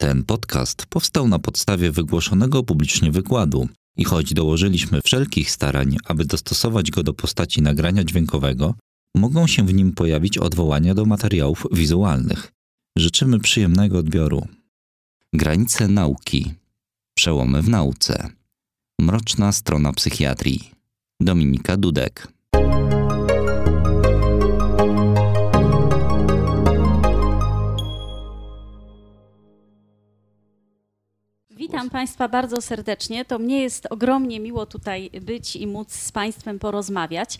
Ten podcast powstał na podstawie wygłoszonego publicznie wykładu i choć dołożyliśmy wszelkich starań, aby dostosować go do postaci nagrania dźwiękowego, mogą się w nim pojawić odwołania do materiałów wizualnych. Życzymy przyjemnego odbioru. Granice nauki. Przełomy w nauce. Mroczna strona psychiatrii. Dominika Dudek. Witam Państwa bardzo serdecznie. To mnie jest ogromnie miło tutaj być i móc z Państwem porozmawiać.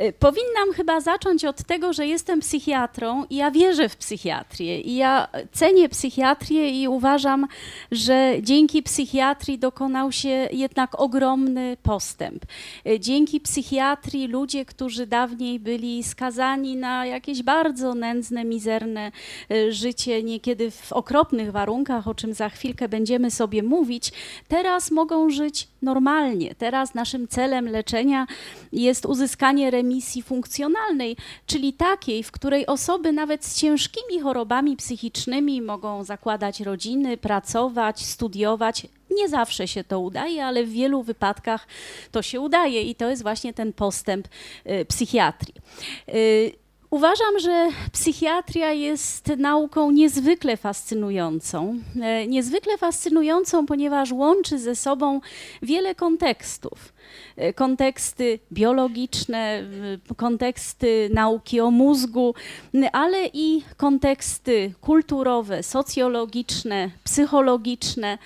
Y, powinnam chyba zacząć od tego, że jestem psychiatrą i ja wierzę w psychiatrię. I ja cenię psychiatrię i uważam, że dzięki psychiatrii dokonał się jednak ogromny postęp. Y, dzięki psychiatrii ludzie, którzy dawniej byli skazani na jakieś bardzo nędzne, mizerne y, życie, niekiedy w okropnych warunkach, o czym za chwilkę będziemy sobie sobie mówić, teraz mogą żyć normalnie. Teraz naszym celem leczenia jest uzyskanie remisji funkcjonalnej, czyli takiej, w której osoby nawet z ciężkimi chorobami psychicznymi mogą zakładać rodziny, pracować, studiować, nie zawsze się to udaje, ale w wielu wypadkach to się udaje i to jest właśnie ten postęp y, psychiatrii. Y, Uważam, że psychiatria jest nauką niezwykle fascynującą. E, niezwykle fascynującą, ponieważ łączy ze sobą wiele kontekstów. E, konteksty biologiczne, konteksty nauki o mózgu, ale i konteksty kulturowe, socjologiczne, psychologiczne.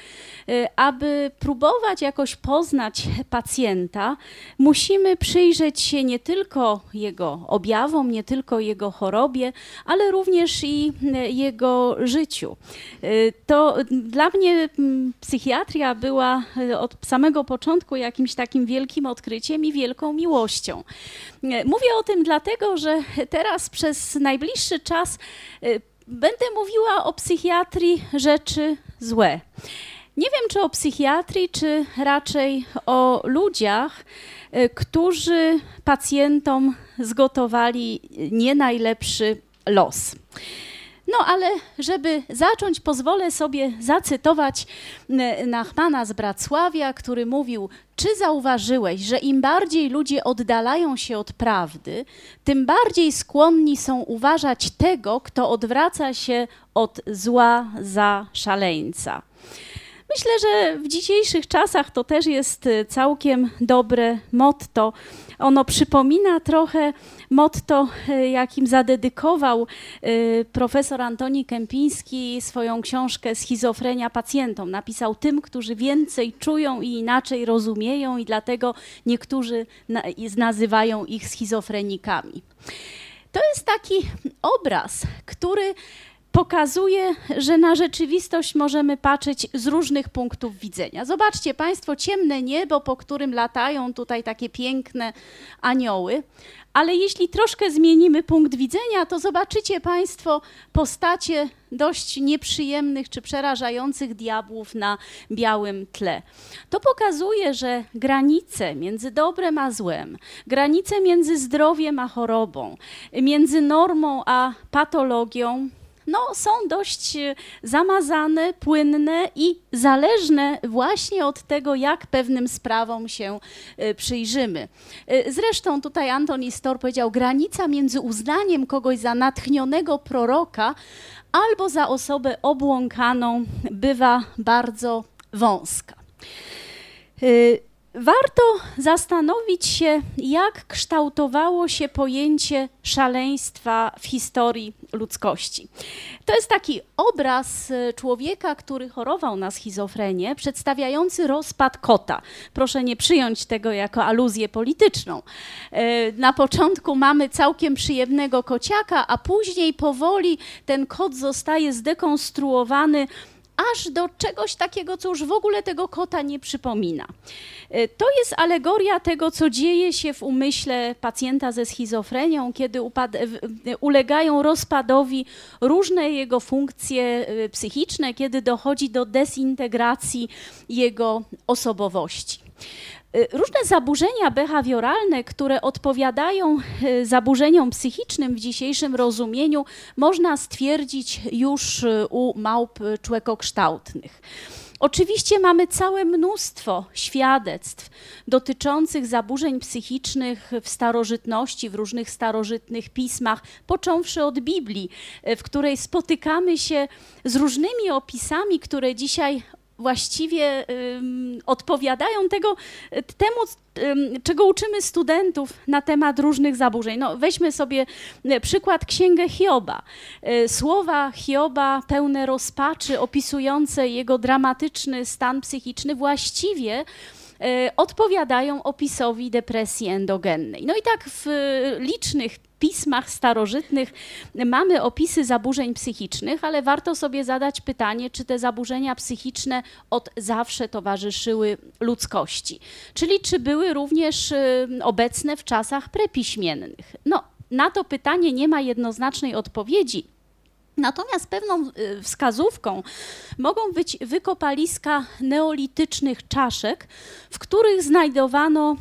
E, aby próbować jakoś poznać pacjenta, musimy przyjrzeć się nie tylko jego objawom, nie tylko jego chorobie, ale również i jego życiu. E, to dla mnie psychiatria była od samego początku jakimś takim wielkim odkryciem i wielką miłością. Mówię o tym dlatego, że teraz przez najbliższy czas y, będę mówiła o psychiatrii rzeczy złe. Nie wiem, czy o psychiatrii, czy raczej o ludziach, y, którzy pacjentom zgotowali nie najlepszy los. No ale żeby zacząć, pozwolę sobie zacytować Nachmana z Bracławia, który mówił: Czy zauważyłeś, że im bardziej ludzie oddalają się od prawdy, tym bardziej skłonni są uważać tego, kto odwraca się od zła za szaleńca? Myślę, że w dzisiejszych czasach to też jest całkiem dobre motto. Ono przypomina trochę motto, e, jakim zadedykował e, profesor Antoni Kępiński swoją książkę Schizofrenia pacjentom. Napisał tym, którzy więcej czują i inaczej rozumieją i dlatego niektórzy nazywają ich schizofrenikami. To jest taki obraz, który pokazuje, że na rzeczywistość możemy patrzeć z różnych punktów widzenia. Zobaczcie Państwo ciemne niebo, po którym latają tutaj takie piękne anioły, ale jeśli troszkę zmienimy punkt widzenia, to zobaczycie Państwo postacie dość nieprzyjemnych czy przerażających diabłów na białym tle. To pokazuje, że granice między dobrem a złem, granice między zdrowiem a chorobą, między normą a patologią no, są dość e, zamazane, płynne i zależne właśnie od tego, jak pewnym sprawom się e, przyjrzymy. E, zresztą tutaj Antoni Stor powiedział, granica między uznaniem kogoś za natchnionego proroka albo za osobę obłąkaną bywa bardzo wąska. Warto zastanowić się, jak kształtowało się pojęcie szaleństwa w historii ludzkości. To jest taki obraz e, człowieka, który chorował na schizofrenię, przedstawiający rozpad kota. Proszę nie przyjąć tego jako aluzję polityczną. E, na początku mamy całkiem przyjemnego kociaka, a później powoli ten kot zostaje zdekonstruowany aż do czegoś takiego, co już w ogóle tego kota nie przypomina. E, to jest alegoria tego, co dzieje się w umyśle pacjenta ze schizofrenią, kiedy ulegają rozpadowi różne jego funkcje e, psychiczne, kiedy dochodzi do dezintegracji jego osobowości. Y, różne zaburzenia behawioralne, które odpowiadają y, zaburzeniom psychicznym w dzisiejszym rozumieniu, można stwierdzić już y, u małp człekokształtnych. Oczywiście mamy całe mnóstwo świadectw dotyczących zaburzeń psychicznych w starożytności, w różnych starożytnych pismach, począwszy od Biblii, w której spotykamy się z różnymi opisami, które dzisiaj właściwie um, odpowiadają tego, temu, um, czego uczymy studentów na temat różnych zaburzeń. No, weźmy sobie e, przykład Księgę Hioba. E, słowa Hioba pełne rozpaczy, opisujące jego dramatyczny stan psychiczny, właściwie odpowiadają opisowi depresji endogennej. No i tak w licznych pismach starożytnych mamy opisy zaburzeń psychicznych, ale warto sobie zadać pytanie, czy te zaburzenia psychiczne od zawsze towarzyszyły ludzkości. Czyli czy były również y, obecne w czasach prepiśmiennych. No, na to pytanie nie ma jednoznacznej odpowiedzi. Natomiast pewną y, wskazówką mogą być wykopaliska neolitycznych czaszek, w których znajdowano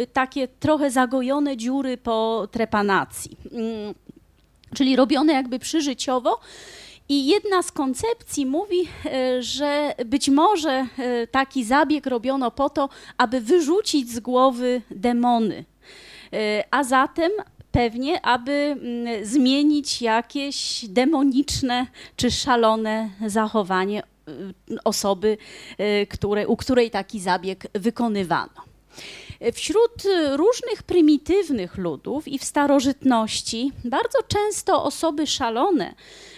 y, takie trochę zagojone dziury po trepanacji, mm, czyli robione jakby przyżyciowo. I jedna z koncepcji mówi, y, że być może taki zabieg robiono po to, aby wyrzucić z głowy demony. A zatem pewnie, aby mm, zmienić jakieś demoniczne czy szalone zachowanie y, osoby, y, które, u której taki zabieg wykonywano. Wśród różnych prymitywnych ludów i w starożytności bardzo często osoby szalone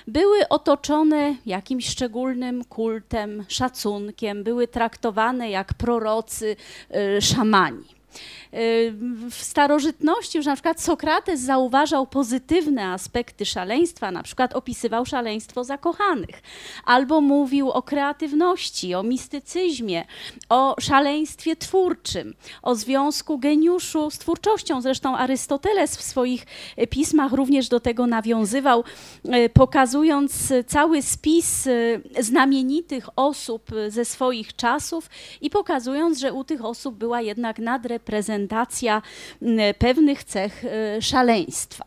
były otoczone jakimś szczególnym kultem, szacunkiem, były traktowane jak prorocy, y, szamani. W starożytności już na przykład Sokrates zauważał pozytywne aspekty szaleństwa, na przykład opisywał szaleństwo zakochanych, albo mówił o kreatywności, o mistycyzmie, o szaleństwie twórczym, o związku geniuszu z twórczością. Zresztą Arystoteles w swoich pismach również do tego nawiązywał, e, pokazując cały spis e, znamienitych osób ze swoich czasów i pokazując, że u tych osób była jednak nadreprezentacja reprezentacja pewnych cech e, szaleństwa.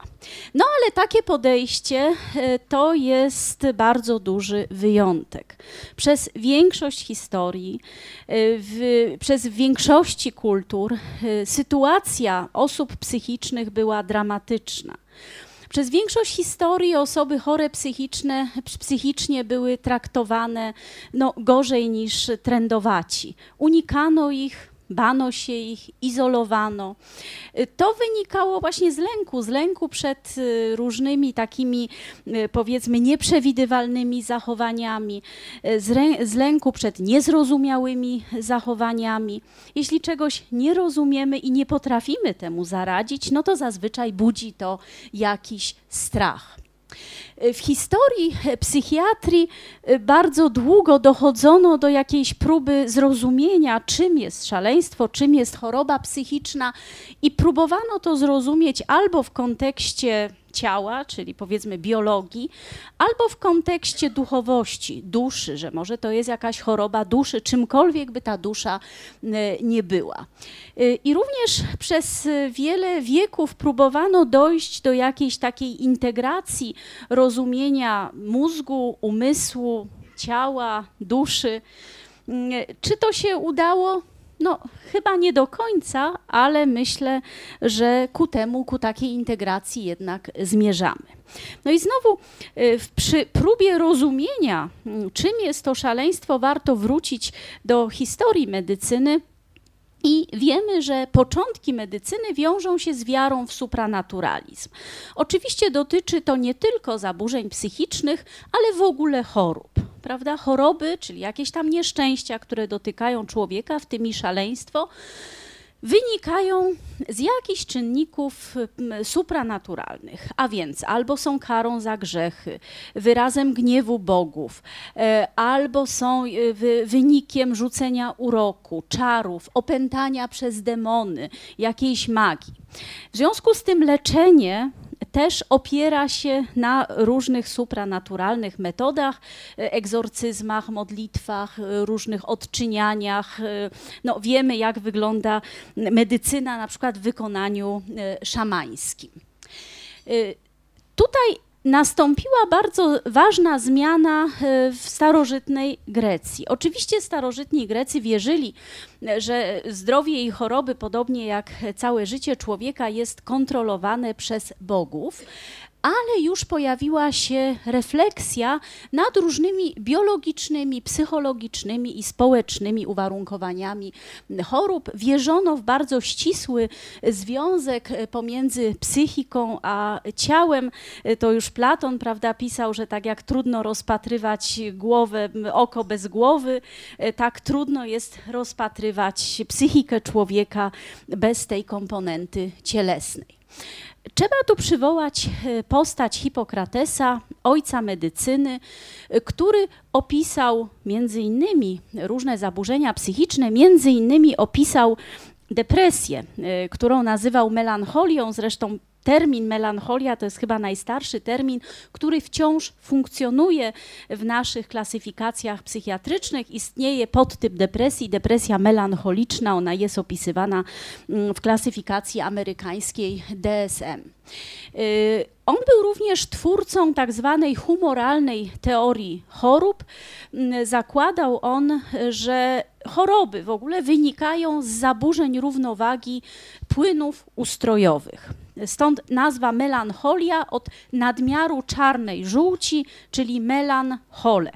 No ale takie podejście e, to jest bardzo duży wyjątek. Przez większość historii, e, w, przez większości kultur sytuacja osób psychicznych była dramatyczna. Przez większość historii osoby chore psychiczne, psychicznie były traktowane no, gorzej niż trendowaci. Unikano ich, bano się ich, izolowano. Y, to wynikało właśnie z lęku, z lęku przed y, różnymi takimi y, powiedzmy nieprzewidywalnymi zachowaniami, z, lęku przed niezrozumiałymi zachowaniami. Jeśli czegoś nie rozumiemy i nie potrafimy temu zaradzić, no to zazwyczaj budzi to jakiś strach. W historii psychiatrii y, bardzo długo dochodzono do jakiejś próby zrozumienia, czym jest szaleństwo, czym jest choroba psychiczna, i próbowano to zrozumieć albo w kontekście ciała, czyli powiedzmy biologii, albo w kontekście duchowości, duszy, że może to jest jakaś choroba duszy, czymkolwiek by ta dusza e, nie była. E, I również przez wiele wieków próbowano dojść do jakiejś takiej integracji rozumienia mózgu, umysłu, ciała, duszy. Mm, czy to się udało? No, chyba nie do końca, ale myślę, że ku temu, ku takiej integracji jednak zmierzamy. No i znowu y, przy próbie rozumienia, mm, czym jest to szaleństwo, warto wrócić do historii medycyny. I wiemy, że początki medycyny wiążą się z wiarą w supranaturalizm. Oczywiście dotyczy to nie tylko zaburzeń psychicznych, ale w ogóle chorób prawda? Choroby, czyli jakieś tam nieszczęścia, które dotykają człowieka, w tym i szaleństwo, wynikają z jakichś czynników supranaturalnych, a więc albo są karą za grzechy, wyrazem gniewu bogów, e, albo są e, wynikiem rzucenia uroku, czarów, opętania przez demony, jakiejś magii. W związku z tym leczenie też opiera się na różnych supranaturalnych metodach, egzorcyzmach, modlitwach, różnych odczynianiach. No, wiemy, jak wygląda medycyna na przykład w wykonaniu szamańskim. Tutaj nastąpiła bardzo ważna zmiana e, w starożytnej Grecji. Oczywiście starożytni Grecy wierzyli, e, że zdrowie i choroby, podobnie jak całe życie człowieka, jest kontrolowane przez bogów, ale już pojawiła się refleksja nad różnymi biologicznymi, psychologicznymi i społecznymi uwarunkowaniami chorób. Wierzono w bardzo ścisły związek pomiędzy psychiką a ciałem. To już Platon prawda, pisał, że tak jak trudno rozpatrywać głowę, oko bez głowy, tak trudno jest rozpatrywać psychikę człowieka bez tej komponenty cielesnej. Trzeba tu przywołać e, postać Hipokratesa, ojca medycyny, e, który opisał między innymi różne zaburzenia psychiczne, między innymi opisał depresję, e, którą nazywał melancholią, zresztą termin melancholia to jest chyba najstarszy termin, który wciąż funkcjonuje w naszych klasyfikacjach psychiatrycznych. Istnieje podtyp depresji, depresja melancholiczna, ona jest opisywana mm, w klasyfikacji amerykańskiej DSM. Y, on był również twórcą tak zwanej humoralnej teorii chorób. Mm, zakładał on, że choroby w ogóle wynikają z zaburzeń równowagi płynów ustrojowych. Stąd nazwa melancholia od nadmiaru czarnej żółci, czyli melanchole.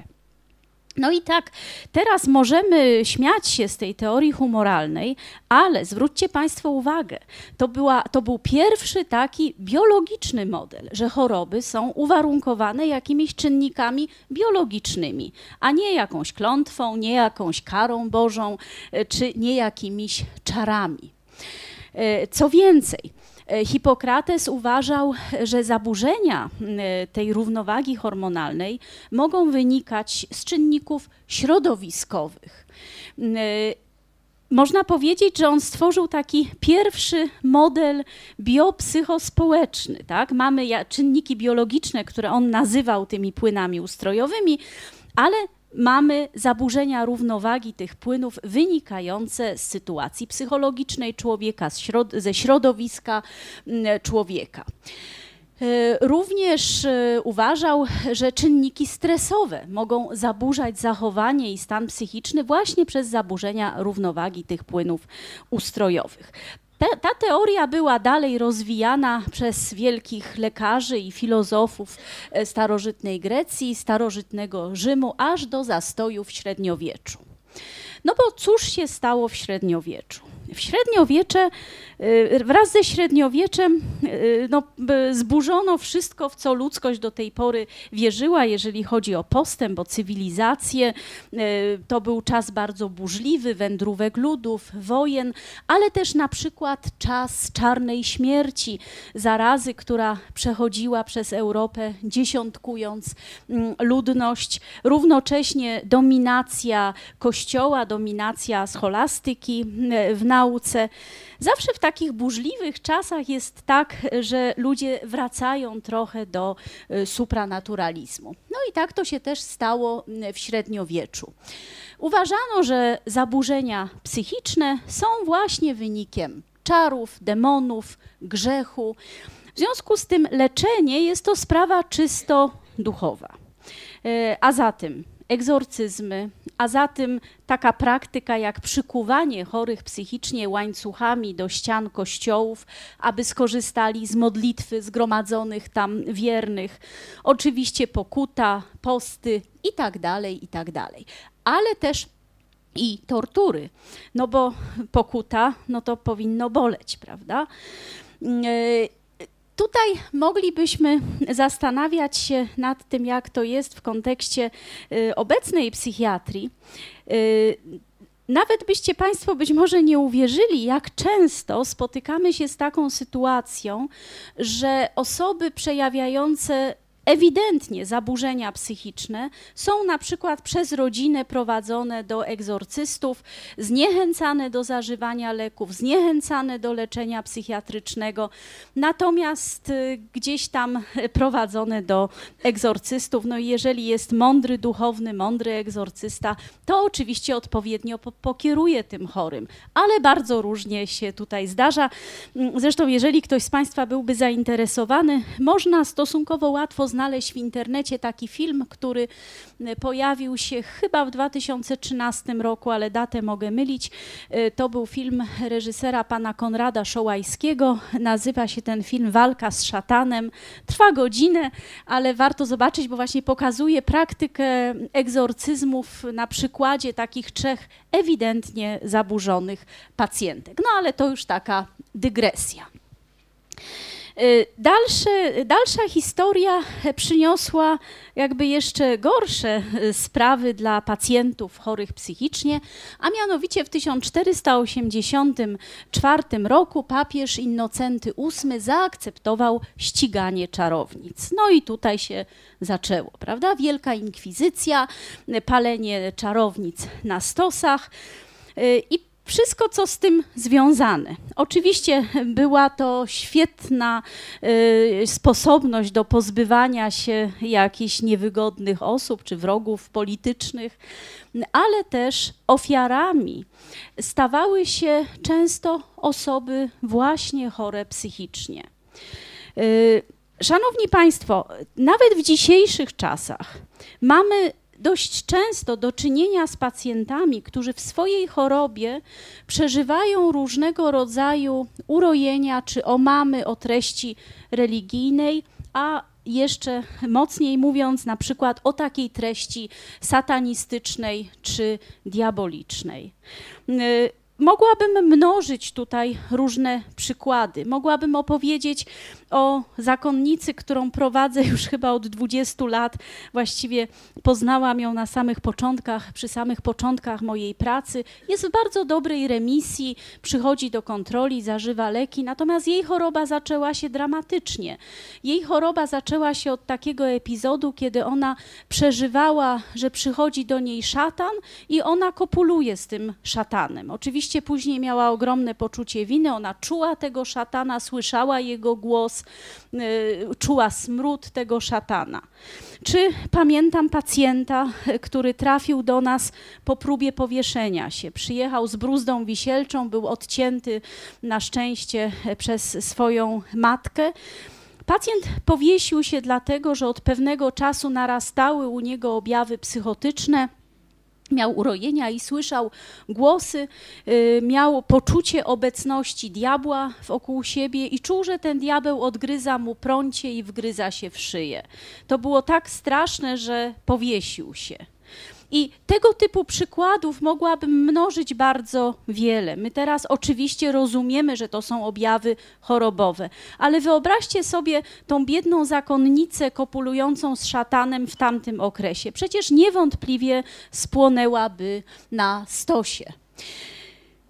No i tak, teraz możemy śmiać się z tej teorii humoralnej, ale zwróćcie Państwo uwagę, to, była, to był pierwszy taki biologiczny model, że choroby są uwarunkowane jakimiś czynnikami biologicznymi, a nie jakąś klątwą, nie jakąś karą Bożą, e, czy nie jakimiś czarami. E, co więcej, Hipokrates uważał, że zaburzenia e, tej równowagi hormonalnej mogą wynikać z czynników środowiskowych. E, można powiedzieć, że on stworzył taki pierwszy model biopsychospołeczny. Tak? Mamy czynniki biologiczne, które on nazywał tymi płynami ustrojowymi, ale mamy zaburzenia równowagi tych płynów wynikające z sytuacji psychologicznej człowieka, ze środowiska mm, człowieka. E, również e, uważał, że czynniki stresowe mogą zaburzać zachowanie i stan psychiczny właśnie przez zaburzenia równowagi tych płynów ustrojowych. Te, ta teoria była dalej rozwijana przez wielkich lekarzy i filozofów e, starożytnej Grecji, starożytnego Rzymu, aż do zastojów w średniowieczu. No bo cóż się stało w średniowieczu? W średniowiecze, y, wraz ze średniowieczem y, no, zburzono wszystko, w co ludzkość do tej pory wierzyła, jeżeli chodzi o postęp, o cywilizację. Y, to był czas bardzo burzliwy, wędrówek ludów, wojen, ale też na przykład czas czarnej śmierci, zarazy, która przechodziła przez Europę, dziesiątkując mm, ludność. Równocześnie dominacja kościoła, dominacja scholastyki w nauce. Zawsze w takich burzliwych czasach jest tak, że ludzie wracają trochę do y, supranaturalizmu. No i tak to się też stało w średniowieczu. Uważano, że zaburzenia psychiczne są właśnie wynikiem czarów, demonów, grzechu. W związku z tym leczenie jest to sprawa czysto duchowa. Y, a zatem egzorcyzmy, a za tym taka praktyka jak przykuwanie chorych psychicznie łańcuchami do ścian kościołów, aby skorzystali z modlitwy zgromadzonych tam wiernych, oczywiście pokuta, posty i tak dalej, i tak. Ale też i tortury, no bo pokuta, no to powinno boleć, prawda? Tutaj moglibyśmy zastanawiać się nad tym, jak to jest w kontekście y, obecnej psychiatrii. Y, nawet byście Państwo być może nie uwierzyli, jak często spotykamy się z taką sytuacją, że osoby przejawiające ewidentnie zaburzenia psychiczne są na przykład przez rodzinę prowadzone do egzorcystów, zniechęcane do zażywania leków, zniechęcane do leczenia psychiatrycznego, natomiast y, gdzieś tam prowadzone do egzorcystów. No i jeżeli jest mądry duchowny, mądry egzorcysta, to oczywiście odpowiednio pokieruje tym chorym, ale bardzo różnie się tutaj zdarza. Mm, zresztą, jeżeli ktoś z Państwa byłby zainteresowany, można stosunkowo łatwo znaleźć w internecie taki film, który y, pojawił się chyba w 2013 roku, ale datę mogę mylić. Y, to był film reżysera pana Konrada Szołajskiego. Nazywa się ten film Walka z szatanem. Trwa godzinę, ale warto zobaczyć, bo właśnie pokazuje praktykę egzorcyzmów na przykładzie takich trzech ewidentnie zaburzonych pacjentek. No ale to już taka dygresja. Y, dalsze, dalsza historia przyniosła jakby jeszcze gorsze y, sprawy dla pacjentów chorych psychicznie, a mianowicie w 1484 roku papież Innocenty VIII zaakceptował ściganie czarownic. No i tutaj się zaczęło, prawda? Wielka inkwizycja, palenie czarownic na stosach. Y, I wszystko, co z tym związane. Oczywiście była to świetna y, sposobność do pozbywania się jakichś niewygodnych osób czy wrogów politycznych, ale też ofiarami stawały się często osoby właśnie chore psychicznie. Y, szanowni Państwo, nawet w dzisiejszych czasach mamy dość często do czynienia z pacjentami, którzy w swojej chorobie przeżywają różnego rodzaju urojenia czy omamy o treści religijnej, a jeszcze mocniej mówiąc, na przykład o takiej treści satanistycznej czy diabolicznej. Mogłabym mnożyć tutaj różne przykłady. Mogłabym opowiedzieć o zakonnicy, którą prowadzę już chyba od 20 lat. Właściwie poznałam ją na samych początkach, przy samych początkach mojej pracy. Jest w bardzo dobrej remisji, przychodzi do kontroli, zażywa leki, natomiast jej choroba zaczęła się dramatycznie. Jej choroba zaczęła się od takiego epizodu, kiedy ona przeżywała, że przychodzi do niej szatan i ona kopuluje z tym szatanem. Oczywiście później miała ogromne poczucie winy, ona czuła tego szatana, słyszała jego głos, Y, czuła smród tego szatana. Czy pamiętam pacjenta, który trafił do nas po próbie powieszenia się. Przyjechał z bruzdą wisielczą, był odcięty na szczęście przez swoją matkę. Pacjent powiesił się dlatego, że od pewnego czasu narastały u niego objawy psychotyczne miał urojenia i słyszał głosy, y, miał poczucie obecności diabła wokół siebie i czuł, że ten diabeł odgryza mu prącie i wgryza się w szyję. To było tak straszne, że powiesił się. I tego typu przykładów mogłabym mnożyć bardzo wiele. My teraz oczywiście rozumiemy, że to są objawy chorobowe, ale wyobraźcie sobie tą biedną zakonnicę kopulującą z szatanem w tamtym okresie. Przecież niewątpliwie spłonęłaby na stosie.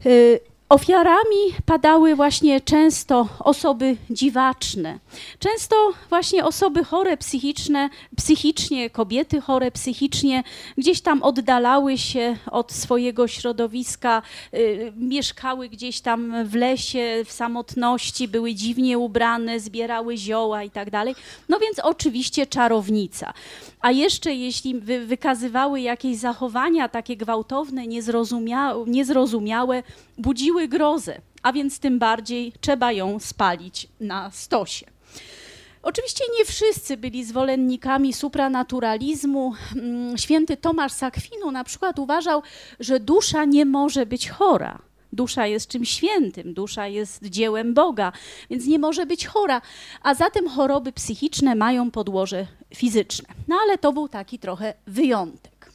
Y, Ofiarami padały właśnie często osoby dziwaczne, często właśnie osoby chore psychiczne, psychicznie, kobiety chore psychicznie, gdzieś tam oddalały się od swojego środowiska, y, mieszkały gdzieś tam w lesie, w samotności, były dziwnie ubrane, zbierały zioła i tak dalej. No więc oczywiście czarownica. A jeszcze jeśli wy, wykazywały jakieś zachowania takie gwałtowne, niezrozumiałe, niezrozumiałe budziły grozę, a więc tym bardziej trzeba ją spalić na stosie. Oczywiście nie wszyscy byli zwolennikami supranaturalizmu. Mm, święty Tomasz Sakwinu na przykład uważał, że dusza nie może być chora. Dusza jest czymś świętym, dusza jest dziełem Boga, więc nie może być chora. A zatem choroby psychiczne mają podłoże fizyczne. No ale to był taki trochę wyjątek.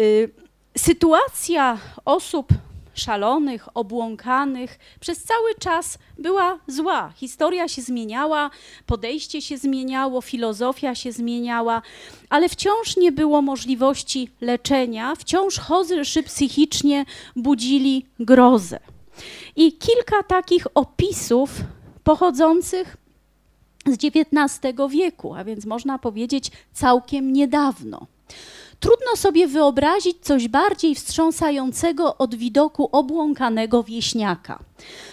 Y, sytuacja osób szalonych, obłąkanych, przez cały czas była zła. Historia się zmieniała, podejście się zmieniało, filozofia się zmieniała, ale wciąż nie było możliwości leczenia, wciąż chorzy psychicznie budzili grozę. I kilka takich opisów pochodzących z XIX wieku, a więc można powiedzieć całkiem niedawno. Trudno sobie wyobrazić coś bardziej wstrząsającego od widoku obłąkanego wieśniaka.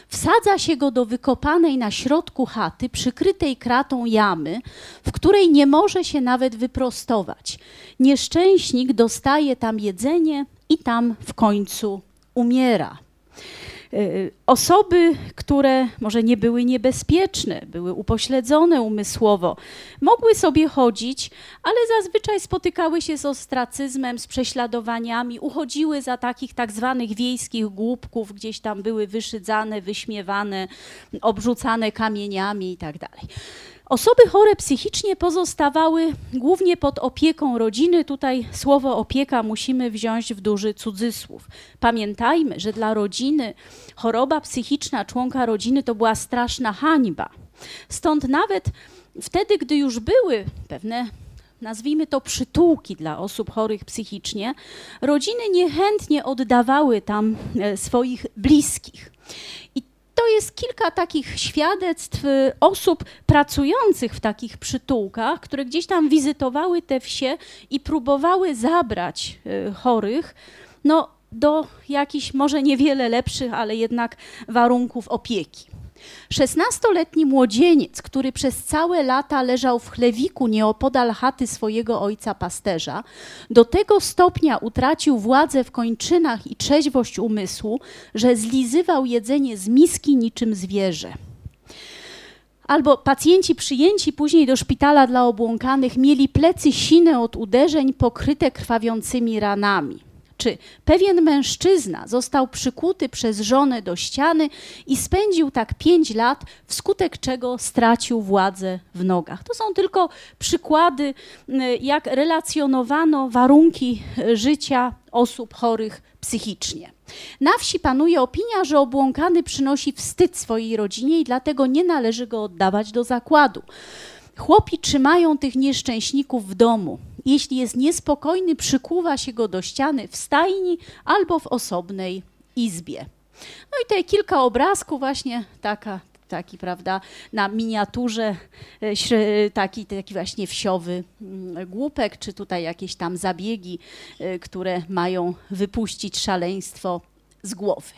Wsadza się go do wykopanej na środku chaty, przykrytej kratą jamy, w której nie może się nawet wyprostować. Nieszczęśnik dostaje tam jedzenie i tam w końcu umiera. Y, osoby, które może nie były niebezpieczne, były upośledzone umysłowo, mogły sobie chodzić, ale zazwyczaj spotykały się z ostracyzmem, z prześladowaniami, uchodziły za takich tak zwanych wiejskich głupków, gdzieś tam były wyszydzane, wyśmiewane, obrzucane kamieniami itd. Osoby chore psychicznie pozostawały głównie pod opieką rodziny. Tutaj słowo opieka musimy wziąć w duży cudzysłów. Pamiętajmy, że dla rodziny choroba psychiczna członka rodziny to była straszna hańba. Stąd nawet wtedy, gdy już były pewne nazwijmy to przytułki dla osób chorych psychicznie, rodziny niechętnie oddawały tam e, swoich bliskich. I to jest kilka takich świadectw y, osób pracujących w takich przytułkach, które gdzieś tam wizytowały te wsie i próbowały zabrać y, chorych no, do jakichś może niewiele lepszych, ale jednak warunków opieki. Szesnastoletni młodzieniec, który przez całe lata leżał w chlewiku nieopodal chaty swojego ojca pasterza, do tego stopnia utracił władzę w kończynach i trzeźwość umysłu, że zlizywał jedzenie z miski niczym zwierzę. Albo pacjenci przyjęci później do szpitala dla obłąkanych mieli plecy sine od uderzeń pokryte krwawiącymi ranami czy pewien mężczyzna został przykuty przez żonę do ściany i spędził tak pięć lat, wskutek czego stracił władzę w nogach. To są tylko przykłady, jak relacjonowano warunki życia osób chorych psychicznie. Na wsi panuje opinia, że obłąkany przynosi wstyd swojej rodzinie i dlatego nie należy go oddawać do zakładu. Chłopi trzymają tych nieszczęśników w domu. Jeśli jest niespokojny, przykuwa się go do ściany w stajni albo w osobnej izbie. No i tutaj kilka obrazków, właśnie taka, taki, prawda, na miniaturze e, taki, taki właśnie wsiowy mm, głupek, czy tutaj jakieś tam zabiegi, e, które mają wypuścić szaleństwo z głowy.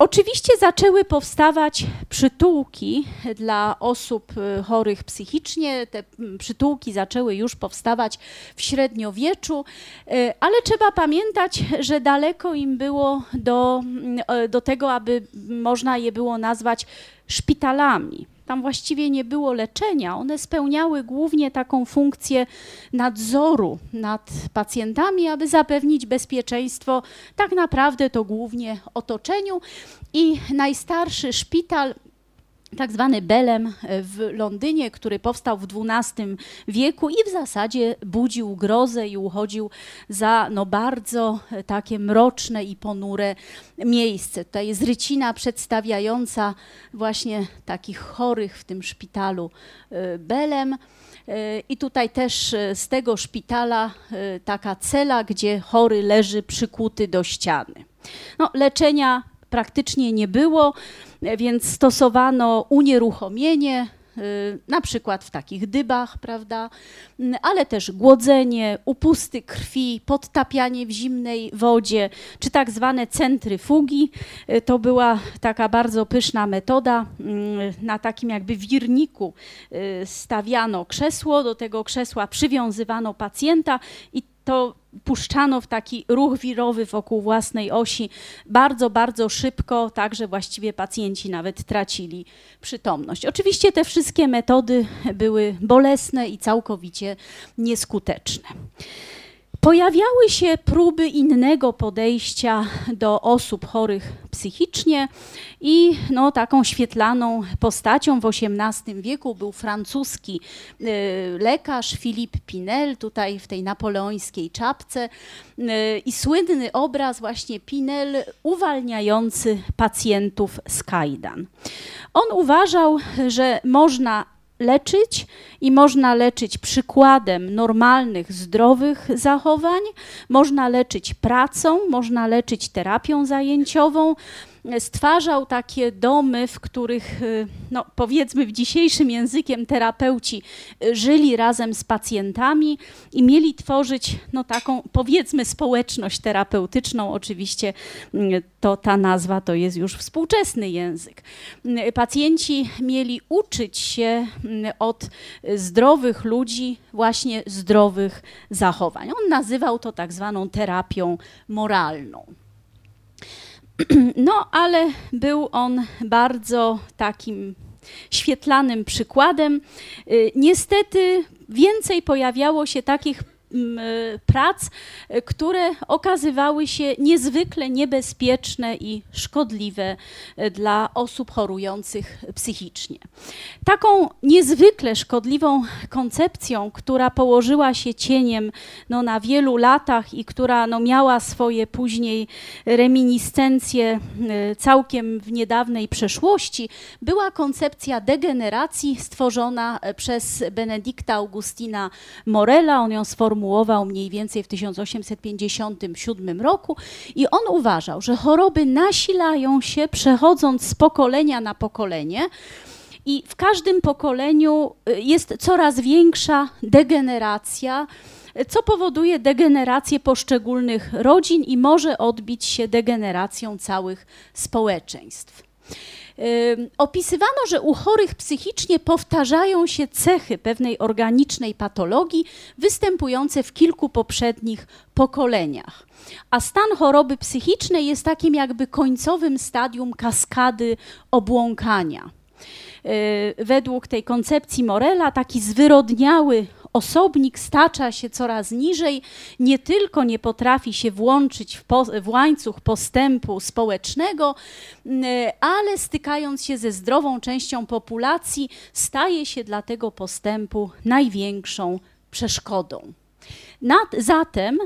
Oczywiście zaczęły powstawać przytułki dla osób y, chorych psychicznie. Te mm, przytułki zaczęły już powstawać w średniowieczu, y, ale trzeba pamiętać, że daleko im było do, mm, do tego, aby można je było nazwać szpitalami tam właściwie nie było leczenia. One spełniały głównie taką funkcję nadzoru nad pacjentami, aby zapewnić bezpieczeństwo tak naprawdę to głównie otoczeniu. I najstarszy szpital tak zwany Belem e, w Londynie, który powstał w XII wieku i w zasadzie budził grozę i uchodził za no, bardzo e, takie mroczne i ponure miejsce. Tutaj jest rycina przedstawiająca właśnie takich chorych w tym szpitalu e, Belem. I tutaj też z tego szpitala taka cela, gdzie chory leży przykuty do ściany. No, leczenia praktycznie nie było, więc stosowano unieruchomienie, y, na przykład w takich dybach, prawda, ale też głodzenie, upusty krwi, podtapianie w zimnej wodzie, czy tak zwane centryfugi. Y, to była taka bardzo pyszna metoda. Y, na takim jakby wirniku stawiano krzesło, do tego krzesła przywiązywano pacjenta i to puszczano w taki ruch wirowy wokół własnej osi bardzo, bardzo szybko, tak że właściwie pacjenci nawet tracili przytomność. Oczywiście te wszystkie metody były bolesne i całkowicie nieskuteczne. Pojawiały się próby innego podejścia do osób chorych psychicznie i no, taką świetlaną postacią w XVIII wieku był francuski y, lekarz Philippe Pinel, tutaj w tej napoleońskiej czapce y, i słynny obraz właśnie Pinel uwalniający pacjentów z kajdan. On uważał, że można leczyć i można leczyć przykładem normalnych, zdrowych zachowań, można leczyć pracą, można leczyć terapią zajęciową, stwarzał takie domy, w których, no, powiedzmy w dzisiejszym językiem, terapeuci żyli razem z pacjentami i mieli tworzyć no, taką, powiedzmy, społeczność terapeutyczną. Oczywiście to ta nazwa to jest już współczesny język. Pacjenci mieli uczyć się od zdrowych ludzi właśnie zdrowych zachowań. On nazywał to tak zwaną terapią moralną. No, ale był on bardzo takim świetlanym przykładem. Y, niestety więcej pojawiało się takich prac, które okazywały się niezwykle niebezpieczne i szkodliwe e, dla osób chorujących psychicznie. Taką niezwykle szkodliwą koncepcją, która położyła się cieniem no, na wielu latach i która no, miała swoje później reminiscencje e, całkiem w niedawnej przeszłości, była koncepcja degeneracji stworzona e, przez Benedykta Augustina Morela. On ją sformułował sformułował mniej więcej w 1857 roku i on uważał, że choroby nasilają się przechodząc z pokolenia na pokolenie. I w każdym pokoleniu y, jest coraz większa degeneracja, co powoduje degenerację poszczególnych rodzin i może odbić się degeneracją całych społeczeństw. Opisywano, że u chorych psychicznie powtarzają się cechy pewnej organicznej patologii występujące w kilku poprzednich pokoleniach. A stan choroby psychicznej jest takim jakby końcowym stadium kaskady obłąkania. Według tej koncepcji Morela taki zwyrodniały osobnik stacza się coraz niżej, nie tylko nie potrafi się włączyć w, po, w łańcuch postępu społecznego, mm, ale stykając się ze zdrową częścią populacji, staje się dla tego postępu największą przeszkodą. Nad, zatem,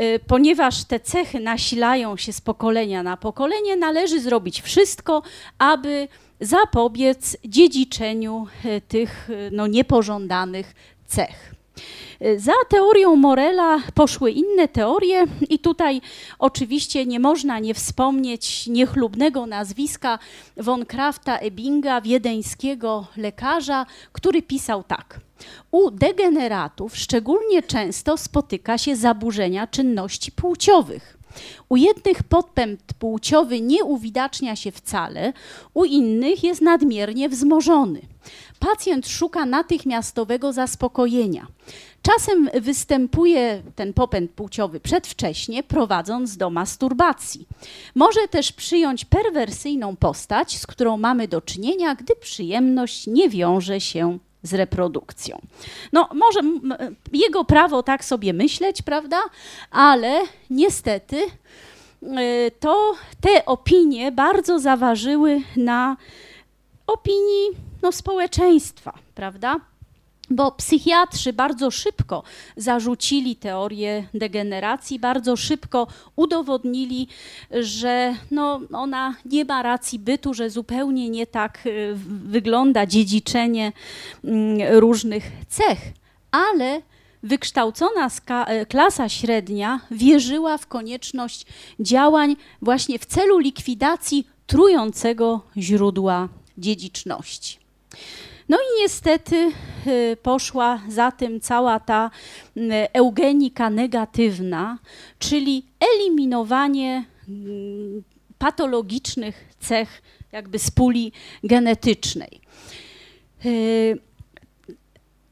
y, ponieważ te cechy nasilają się z pokolenia na pokolenie, należy zrobić wszystko, aby zapobiec dziedziczeniu y, tych y, no, niepożądanych cech. Za teorią Morela poszły inne teorie, i tutaj oczywiście nie można nie wspomnieć niechlubnego nazwiska von Krafta Ebinga, wiedeńskiego lekarza, który pisał tak. U degeneratów szczególnie często spotyka się zaburzenia czynności płciowych. U jednych podpęd płciowy nie uwidacznia się wcale, u innych jest nadmiernie wzmożony. Pacjent szuka natychmiastowego zaspokojenia. Czasem występuje ten popęd płciowy przedwcześnie, prowadząc do masturbacji. Może też przyjąć perwersyjną postać, z którą mamy do czynienia, gdy przyjemność nie wiąże się z reprodukcją. No, może jego prawo tak sobie myśleć, prawda? Ale niestety y, to te opinie bardzo zaważyły na opinii no, społeczeństwa, prawda? bo psychiatrzy bardzo szybko zarzucili teorię degeneracji, bardzo szybko udowodnili, że no, ona nie ma racji bytu, że zupełnie nie tak y, wygląda dziedziczenie mm, różnych cech, ale wykształcona y, klasa średnia wierzyła w konieczność działań właśnie w celu likwidacji trującego źródła dziedziczności. No i niestety y, poszła za tym cała ta y, eugenika negatywna, czyli eliminowanie mm, patologicznych cech jakby z puli genetycznej. Y,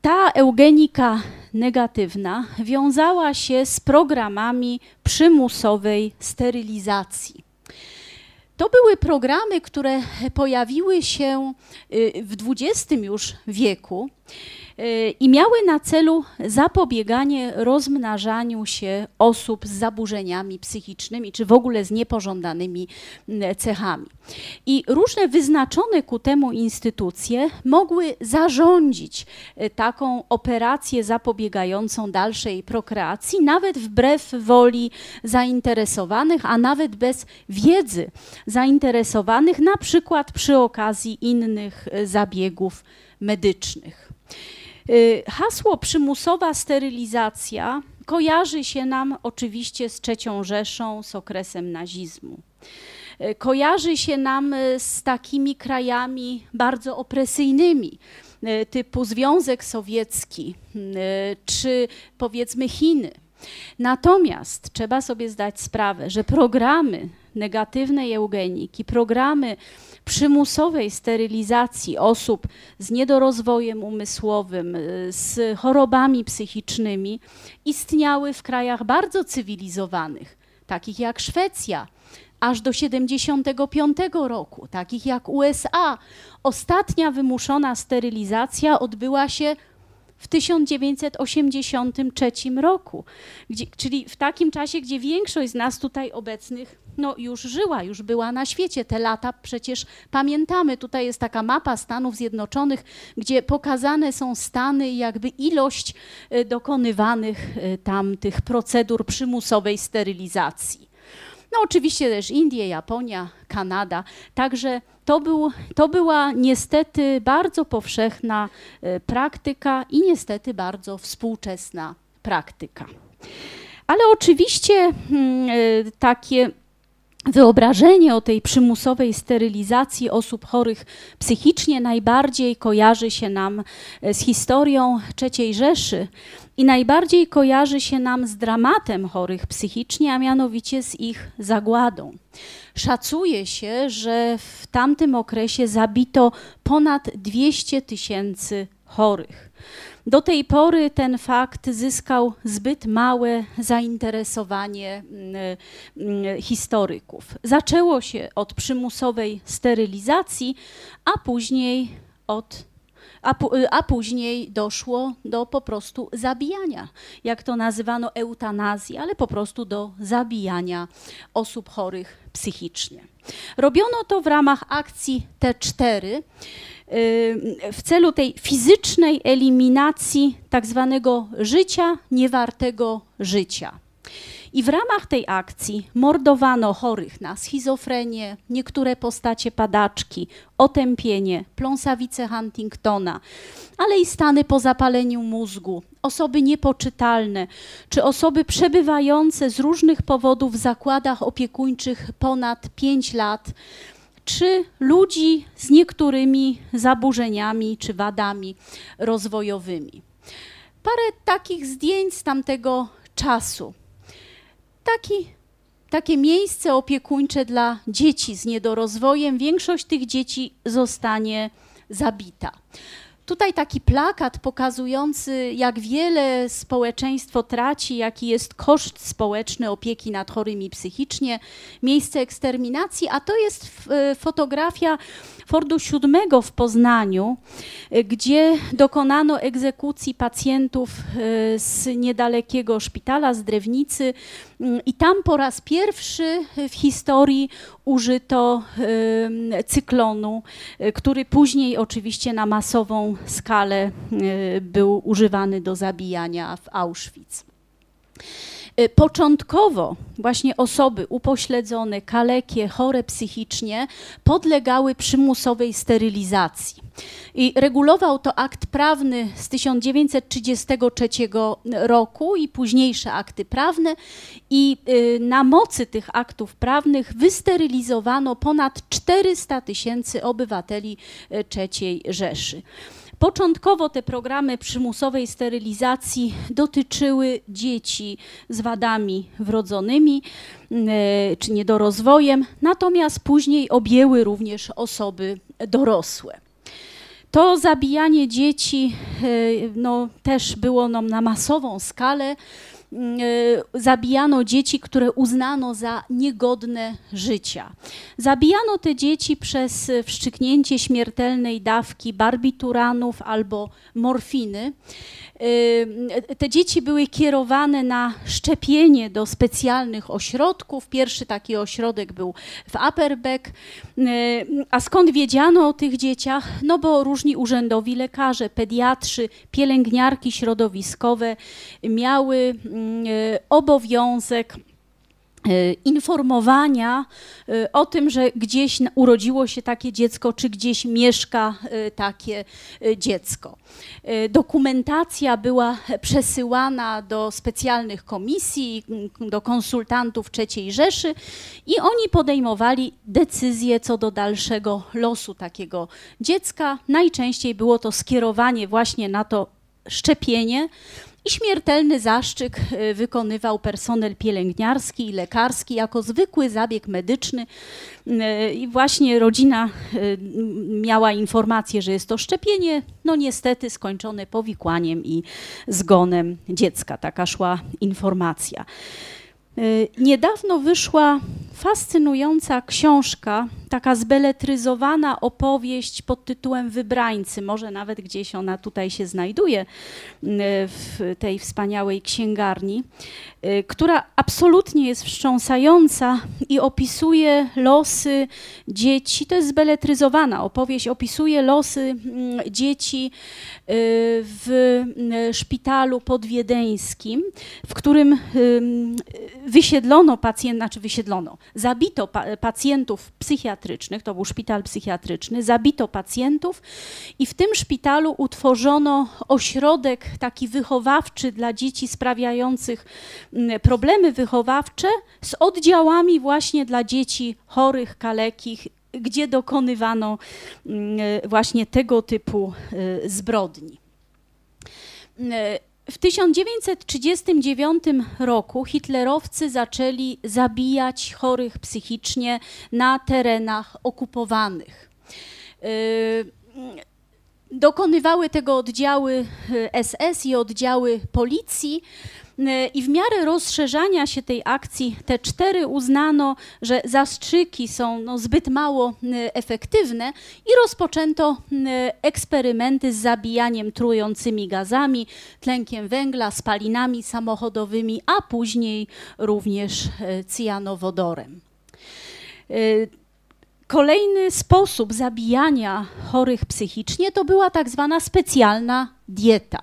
ta eugenika negatywna wiązała się z programami przymusowej sterylizacji. To były programy, które pojawiły się y, w XX już wieku i miały na celu zapobieganie rozmnażaniu się osób z zaburzeniami psychicznymi, czy w ogóle z niepożądanymi mm, cechami. I różne wyznaczone ku temu instytucje mogły zarządzić y, taką operację zapobiegającą dalszej prokreacji, nawet wbrew woli zainteresowanych, a nawet bez wiedzy zainteresowanych, na przykład przy okazji innych y, zabiegów medycznych. Y, hasło przymusowa sterylizacja kojarzy się nam oczywiście z III Rzeszą, z okresem nazizmu. kojarzy się nam z takimi krajami bardzo opresyjnymi typu Związek Sowiecki czy powiedzmy Chiny. Natomiast trzeba sobie zdać sprawę, że programy negatywnej eugeniki, programy przymusowej sterylizacji osób z niedorozwojem umysłowym, z chorobami psychicznymi istniały w krajach bardzo cywilizowanych, takich jak Szwecja, aż do 75 roku, takich jak USA. Ostatnia wymuszona sterylizacja odbyła się w 1983 roku, gdzie, czyli w takim czasie, gdzie większość z nas tutaj obecnych no, już żyła, już była na świecie. Te lata przecież pamiętamy. Tutaj jest taka mapa Stanów Zjednoczonych, gdzie pokazane są stany i jakby ilość y, dokonywanych y, tam tych procedur przymusowej sterylizacji. No oczywiście też Indie, Japonia, Kanada. Także to, był, to była niestety bardzo powszechna e, praktyka i niestety bardzo współczesna praktyka. Ale oczywiście e, takie Wyobrażenie o tej przymusowej sterylizacji osób chorych psychicznie najbardziej kojarzy się nam e, z historią III Rzeszy i najbardziej kojarzy się nam z dramatem chorych psychicznie, a mianowicie z ich zagładą. Szacuje się, że w tamtym okresie zabito ponad 200 tysięcy chorych. Do tej pory ten fakt zyskał zbyt małe zainteresowanie mm, mm, historyków. Zaczęło się od przymusowej sterylizacji, a później od a, a, później doszło do po prostu zabijania, jak to nazywano eutanazji, ale po prostu do zabijania osób chorych psychicznie. Robiono to w ramach akcji T4 w celu tej fizycznej eliminacji tak zwanego życia niewartego życia. I w ramach tej akcji mordowano chorych na schizofrenię, niektóre postacie padaczki, otępienie, pląsawicę Huntingtona, ale i stany po zapaleniu mózgu, osoby niepoczytalne, czy osoby przebywające z różnych powodów w zakładach opiekuńczych ponad 5 lat, czy ludzi z niektórymi zaburzeniami czy wadami rozwojowymi. Parę takich zdjęć z tamtego czasu. Taki, takie miejsce opiekuńcze dla dzieci z niedorozwojem. Większość tych dzieci zostanie zabita. Tutaj taki plakat pokazujący, jak wiele społeczeństwo traci, jaki jest koszt społeczny opieki nad chorymi psychicznie, miejsce eksterminacji, a to jest fotografia Fordu VII w Poznaniu, gdzie dokonano egzekucji pacjentów e, z niedalekiego szpitala, z Drewnicy mm, i tam po raz pierwszy w historii użyto cyklonu, e, który później oczywiście na masową skalę był używany do zabijania w Auschwitz. Y, początkowo właśnie osoby upośledzone, kalekie, chore psychicznie podlegały przymusowej sterylizacji. I regulował to akt prawny z 1933 roku i późniejsze akty prawne. I y, na mocy tych aktów prawnych wysterylizowano ponad 400 tysięcy obywateli y, III Rzeszy. Początkowo te programy przymusowej sterylizacji dotyczyły dzieci z wadami wrodzonymi e, czy niedorozwojem, natomiast później objęły również osoby dorosłe. To zabijanie dzieci e, no, też było na masową skalę. E, zabijano dzieci, które uznano za niegodne życia. Zabijano te dzieci przez wszczyknięcie śmiertelnej dawki barbituranów albo morfiny. Te dzieci były kierowane na szczepienie do specjalnych ośrodków. Pierwszy taki ośrodek był w Aperbeck. A skąd wiedziano o tych dzieciach? No bo różni urzędowi lekarze, pediatrzy, pielęgniarki środowiskowe miały obowiązek informowania e, o tym, że gdzieś urodziło się takie dziecko, czy gdzieś mieszka e, takie dziecko. Dokumentacja była przesyłana do specjalnych komisji, do konsultantów III Rzeszy i oni podejmowali decyzje co do dalszego losu takiego dziecka. Najczęściej było to skierowanie właśnie na to szczepienie i śmiertelny zaszczyk y, wykonywał personel pielęgniarski i lekarski jako zwykły zabieg medyczny. Y, I właśnie rodzina y, miała informację, że jest to szczepienie, no niestety skończone powikłaniem i zgonem dziecka. Taka szła informacja. Niedawno wyszła fascynująca książka, taka zbeletryzowana opowieść pod tytułem Wybrańcy, może nawet gdzieś ona tutaj się znajduje w tej wspaniałej księgarni, y, która absolutnie jest wstrząsająca i opisuje losy dzieci. To jest zbeletryzowana opowieść, opisuje losy mm, dzieci y, w y, szpitalu podwiedeńskim, w którym wysiedlono pacjenta, znaczy wysiedlono, zabito pa pacjentów psychiatrycznych, to był szpital psychiatryczny, zabito pacjentów i w tym szpitalu utworzono ośrodek taki wychowawczy dla dzieci sprawiających mm, problemy wychowawcze z oddziałami właśnie dla dzieci chorych, kalekich, gdzie dokonywano mm, właśnie tego typu y, zbrodni. Y, w 1939 roku hitlerowcy zaczęli zabijać chorych psychicznie na terenach okupowanych. Dokonywały tego oddziały SS i oddziały policji. E, I w miarę rozszerzania się tej akcji T4 uznano, że zastrzyki są no, zbyt mało e, efektywne i rozpoczęto e, eksperymenty z zabijaniem trującymi gazami, tlenkiem węgla, spalinami samochodowymi, a później również cyjanowodorem. Kolejny sposób zabijania chorych psychicznie to była tak zwana specjalna dieta.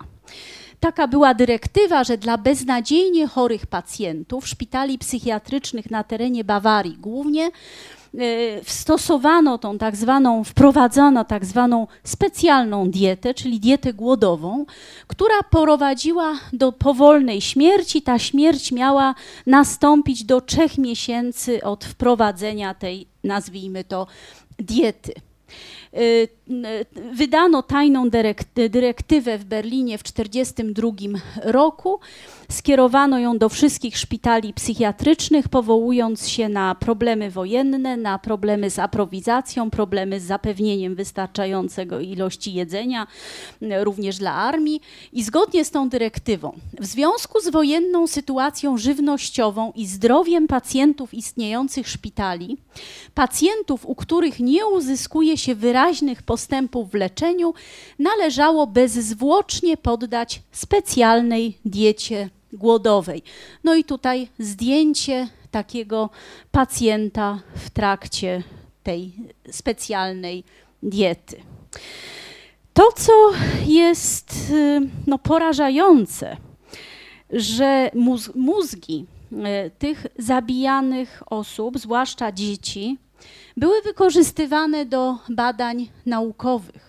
Taka była dyrektywa, że dla beznadziejnie chorych pacjentów szpitali psychiatrycznych na terenie Bawarii głównie stosowano tą tak zwaną, wprowadzono tak zwaną specjalną dietę, czyli dietę głodową, która prowadziła do powolnej śmierci. Ta śmierć miała nastąpić do trzech miesięcy od wprowadzenia tej, nazwijmy to, diety. Y, wydano tajną dyrektywę w Berlinie w 1942 roku. Skierowano ją do wszystkich szpitali psychiatrycznych, powołując się na problemy wojenne, na problemy z aprowizacją, problemy z zapewnieniem wystarczającego ilości jedzenia, również dla armii. I zgodnie z tą dyrektywą, w związku z wojenną sytuacją żywnościową i zdrowiem pacjentów istniejących szpitali, pacjentów, u których nie uzyskuje się wyraźnych postępów w leczeniu, należało bezzwłocznie poddać specjalnej diecie głodowej. No i tutaj zdjęcie takiego pacjenta w trakcie tej specjalnej diety. To, co jest y, no, porażające, że mózgi y, tych zabijanych osób, zwłaszcza dzieci, były wykorzystywane do badań naukowych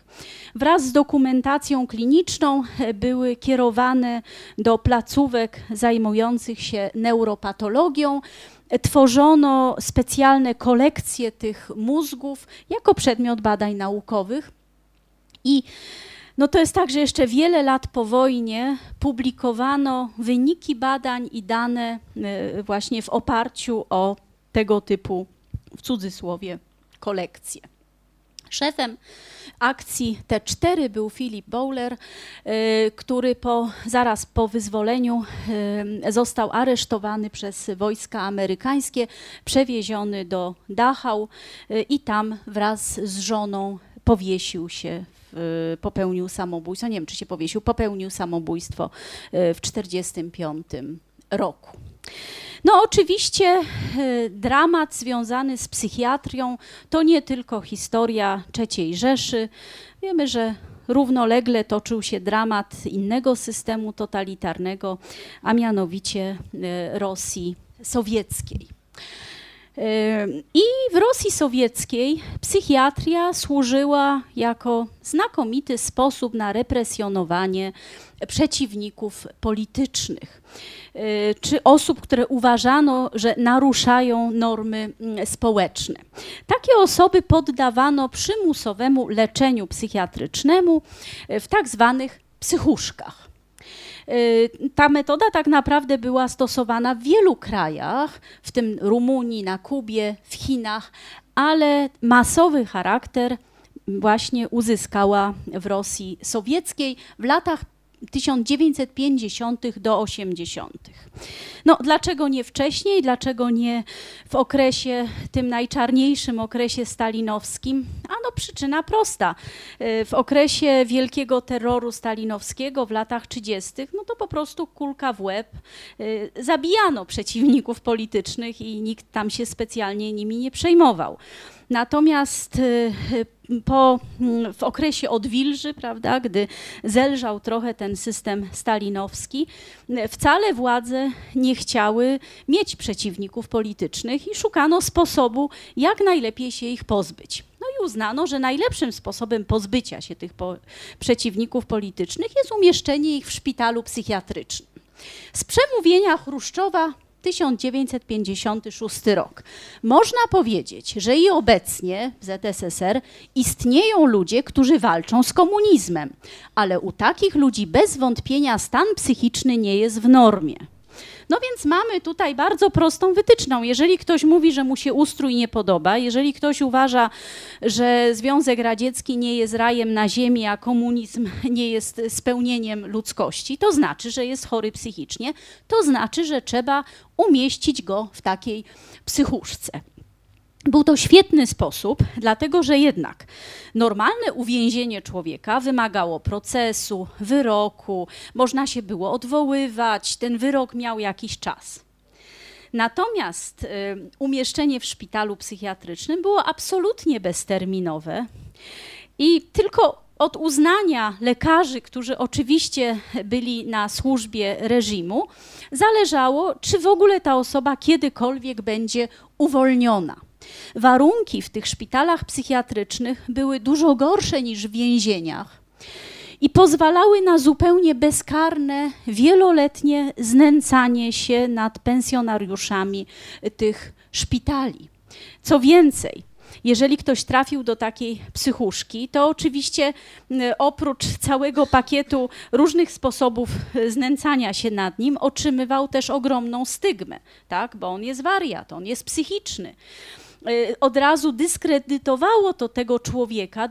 wraz z dokumentacją kliniczną e, były kierowane do placówek zajmujących się neuropatologią. Tworzono specjalne kolekcje tych mózgów jako przedmiot badań naukowych. I no to jest tak, że jeszcze wiele lat po wojnie publikowano wyniki badań i dane e, właśnie w oparciu o tego typu, w cudzysłowie, kolekcje. Szefem akcji T4 był Philip Bowler, y, który po, zaraz po wyzwoleniu y, został aresztowany przez wojska amerykańskie, przewieziony do Dachau y, i tam wraz z żoną powiesił się popełnił samobójstwo, nie wiem czy się powiesił, popełnił samobójstwo w 1945 roku. No oczywiście e, dramat związany z psychiatrią to nie tylko historia III Rzeszy. Wiemy, że równolegle toczył się dramat innego systemu totalitarnego, a mianowicie e, Rosji sowieckiej. I w Rosji Sowieckiej psychiatria służyła jako znakomity sposób na represjonowanie przeciwników politycznych czy osób, które uważano, że naruszają normy mm, społeczne. Takie osoby poddawano przymusowemu leczeniu psychiatrycznemu w tak zwanych psychuszkach. Y, ta metoda tak naprawdę była stosowana w wielu krajach, w tym Rumunii, na Kubie, w Chinach, ale masowy charakter właśnie uzyskała w Rosji sowieckiej w latach 1950 do 80. No, dlaczego nie wcześniej, dlaczego nie w okresie, tym najczarniejszym okresie stalinowskim? A no przyczyna prosta. Y, w okresie wielkiego terroru stalinowskiego w latach 30. no to po prostu kulka w łeb. Y, zabijano przeciwników politycznych i nikt tam się specjalnie nimi nie przejmował. Natomiast y, po, mm, w okresie odwilży, prawda, gdy zelżał trochę ten system stalinowski, wcale władze nie chciały mieć przeciwników politycznych i szukano sposobu, jak najlepiej się ich pozbyć. No i uznano, że najlepszym sposobem pozbycia się tych po przeciwników politycznych jest umieszczenie ich w szpitalu psychiatrycznym. Z przemówienia Chruszczowa 1956 rok. Można powiedzieć, że i obecnie w ZSSR istnieją ludzie, którzy walczą z komunizmem, ale u takich ludzi bez wątpienia stan psychiczny nie jest w normie. No więc mamy tutaj bardzo prostą wytyczną. Jeżeli ktoś mówi, że mu się ustrój nie podoba, jeżeli ktoś uważa, że Związek Radziecki nie jest rajem na ziemi, a komunizm nie jest spełnieniem ludzkości, to znaczy, że jest chory psychicznie, to znaczy, że trzeba umieścić go w takiej psychuszce. Był to świetny sposób, dlatego że jednak normalne uwięzienie człowieka wymagało procesu, wyroku, można się było odwoływać, ten wyrok miał jakiś czas. Natomiast y, umieszczenie w szpitalu psychiatrycznym było absolutnie bezterminowe i tylko od uznania lekarzy, którzy oczywiście byli na służbie reżimu, zależało, czy w ogóle ta osoba kiedykolwiek będzie uwolniona. Warunki w tych szpitalach psychiatrycznych były dużo gorsze niż w więzieniach i pozwalały na zupełnie bezkarne, wieloletnie znęcanie się nad pensjonariuszami tych szpitali. Co więcej, jeżeli ktoś trafił do takiej psychuszki, to oczywiście oprócz całego pakietu różnych sposobów znęcania się nad nim, otrzymywał też ogromną stygmę, tak? bo on jest wariat, on jest psychiczny. Y, od razu dyskredytowało to tego człowieka,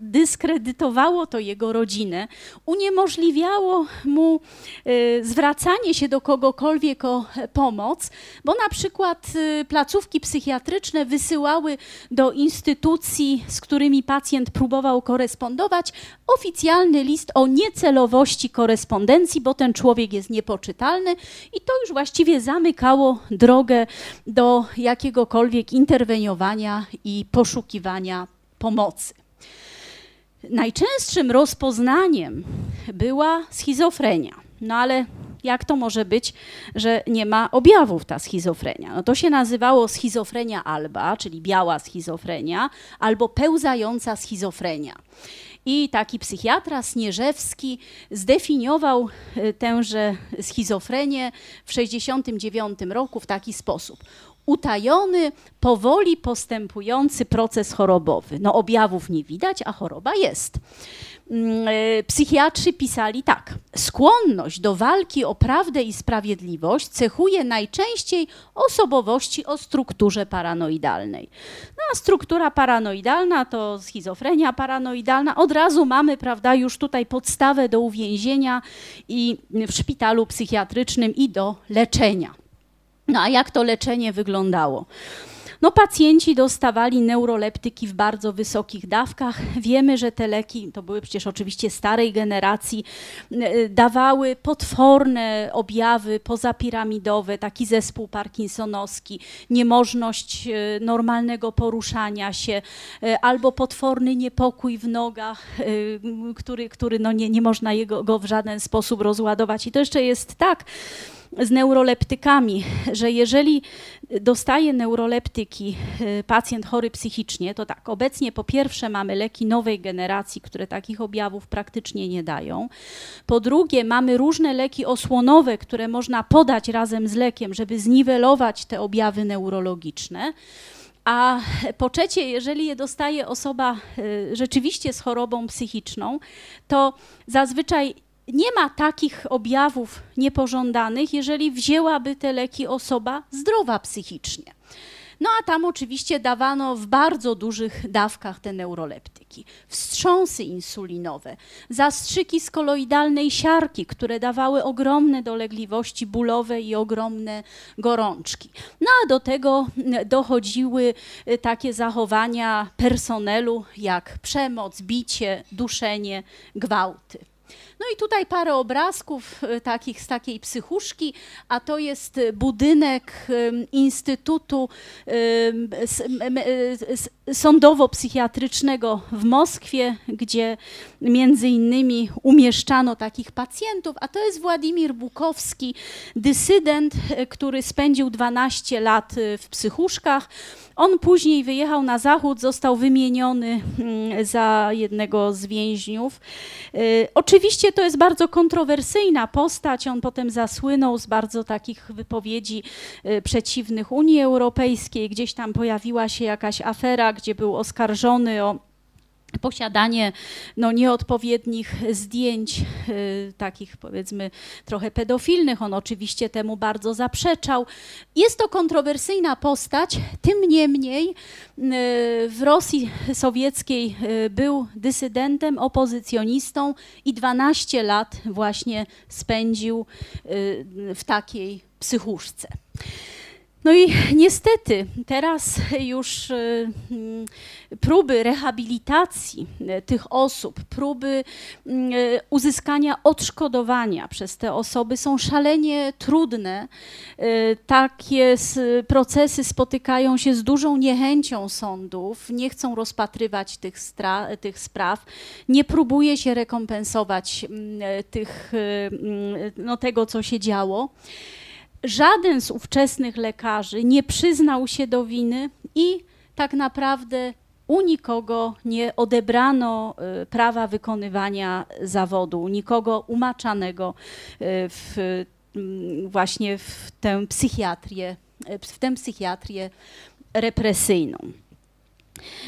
dyskredytowało to jego rodzinę, uniemożliwiało mu y, zwracanie się do kogokolwiek o pomoc, bo na przykład y, placówki psychiatryczne wysyłały do instytucji, z którymi pacjent próbował korespondować, oficjalny list o niecelowości korespondencji, bo ten człowiek jest niepoczytalny i to już właściwie zamykało drogę do jakiegokolwiek interweniowania i poszukiwania pomocy. Najczęstszym rozpoznaniem była schizofrenia. No ale jak to może być, że nie ma objawów ta schizofrenia? No to się nazywało schizofrenia alba, czyli biała schizofrenia, albo pełzająca schizofrenia. I taki psychiatra Snieżewski zdefiniował e, tęże schizofrenię w 1969 roku w taki sposób utajony, powoli postępujący proces chorobowy. No objawów nie widać, a choroba jest. Mm, e, psychiatrzy pisali tak. Skłonność do walki o prawdę i sprawiedliwość cechuje najczęściej osobowości o strukturze paranoidalnej. No, a struktura paranoidalna to schizofrenia paranoidalna. Od razu mamy, prawda, już tutaj podstawę do uwięzienia i w szpitalu psychiatrycznym i do leczenia. No a jak to leczenie wyglądało? No, pacjenci dostawali neuroleptyki w bardzo wysokich dawkach. Wiemy, że te leki, to były przecież oczywiście starej generacji, e, dawały potworne objawy pozapiramidowe, taki zespół parkinsonowski, niemożność e, normalnego poruszania się, e, albo potworny niepokój w nogach, który, który no nie, nie można jego, go w żaden sposób rozładować. I to jeszcze jest tak, z neuroleptykami, że jeżeli dostaje neuroleptyki y, pacjent chory psychicznie, to tak, obecnie po pierwsze mamy leki nowej generacji, które takich objawów praktycznie nie dają. Po drugie, mamy różne leki osłonowe, które można podać razem z lekiem, żeby zniwelować te objawy neurologiczne. A po trzecie, jeżeli je dostaje osoba y, rzeczywiście z chorobą psychiczną, to zazwyczaj nie ma takich objawów niepożądanych, jeżeli wzięłaby te leki osoba zdrowa psychicznie. No a tam oczywiście dawano w bardzo dużych dawkach te neuroleptyki. Wstrząsy insulinowe, zastrzyki z koloidalnej siarki, które dawały ogromne dolegliwości bólowe i ogromne gorączki. No a do tego dochodziły y, takie zachowania personelu jak przemoc, bicie, duszenie, gwałty. No i tutaj parę obrazków e, takich z takiej psychuszki, a to jest budynek Instytutu Sądowo-Psychiatrycznego w Moskwie, gdzie między innymi umieszczano takich pacjentów, a to jest Władimir Bukowski, dysydent, e, który spędził 12 lat w psychuszkach. On później wyjechał na zachód, został wymieniony mm, za jednego z więźniów. Y, oczywiście to jest bardzo kontrowersyjna postać. On potem zasłynął z bardzo takich wypowiedzi y, przeciwnych Unii Europejskiej. Gdzieś tam pojawiła się jakaś afera, gdzie był oskarżony o posiadanie no, nieodpowiednich zdjęć, y, takich powiedzmy trochę pedofilnych. On oczywiście temu bardzo zaprzeczał. Jest to kontrowersyjna postać, tym niemniej y, w Rosji sowieckiej y, był dysydentem, opozycjonistą i 12 lat właśnie spędził w takiej psychuszce. No i niestety teraz już y, mm, próby rehabilitacji y, tych osób, próby y, uzyskania odszkodowania przez te osoby są szalenie trudne. Takie procesy spotykają się z dużą niechęcią sądów, nie chcą rozpatrywać tych, tych spraw, nie próbuje się rekompensować mm, tych, mm, no, tego, co się działo żaden z ówczesnych lekarzy nie przyznał się do winy i tak naprawdę u nikogo nie odebrano y, prawa wykonywania zawodu, nikogo umaczanego y, w, mm, właśnie w tę psychiatrię, w tę psychiatrię represyjną.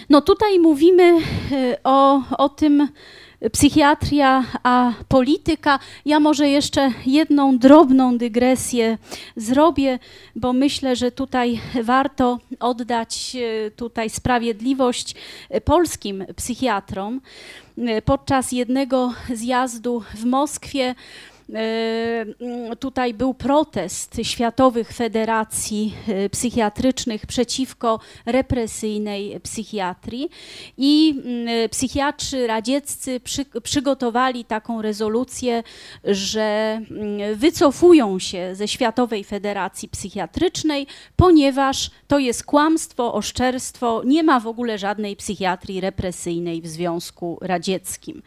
No tutaj mówimy y, o, o tym, psychiatria, a polityka. Ja może jeszcze jedną drobną dygresję zrobię, bo myślę, że tutaj warto oddać e, tutaj sprawiedliwość e, polskim psychiatrom. E, podczas jednego zjazdu w Moskwie tutaj był protest światowych federacji e, psychiatrycznych przeciwko represyjnej psychiatrii i mm, psychiatrzy radzieccy przy, przygotowali taką rezolucję, że wycofują się ze Światowej Federacji Psychiatrycznej, ponieważ to jest kłamstwo, oszczerstwo, nie ma w ogóle żadnej psychiatrii represyjnej w Związku Radzieckim.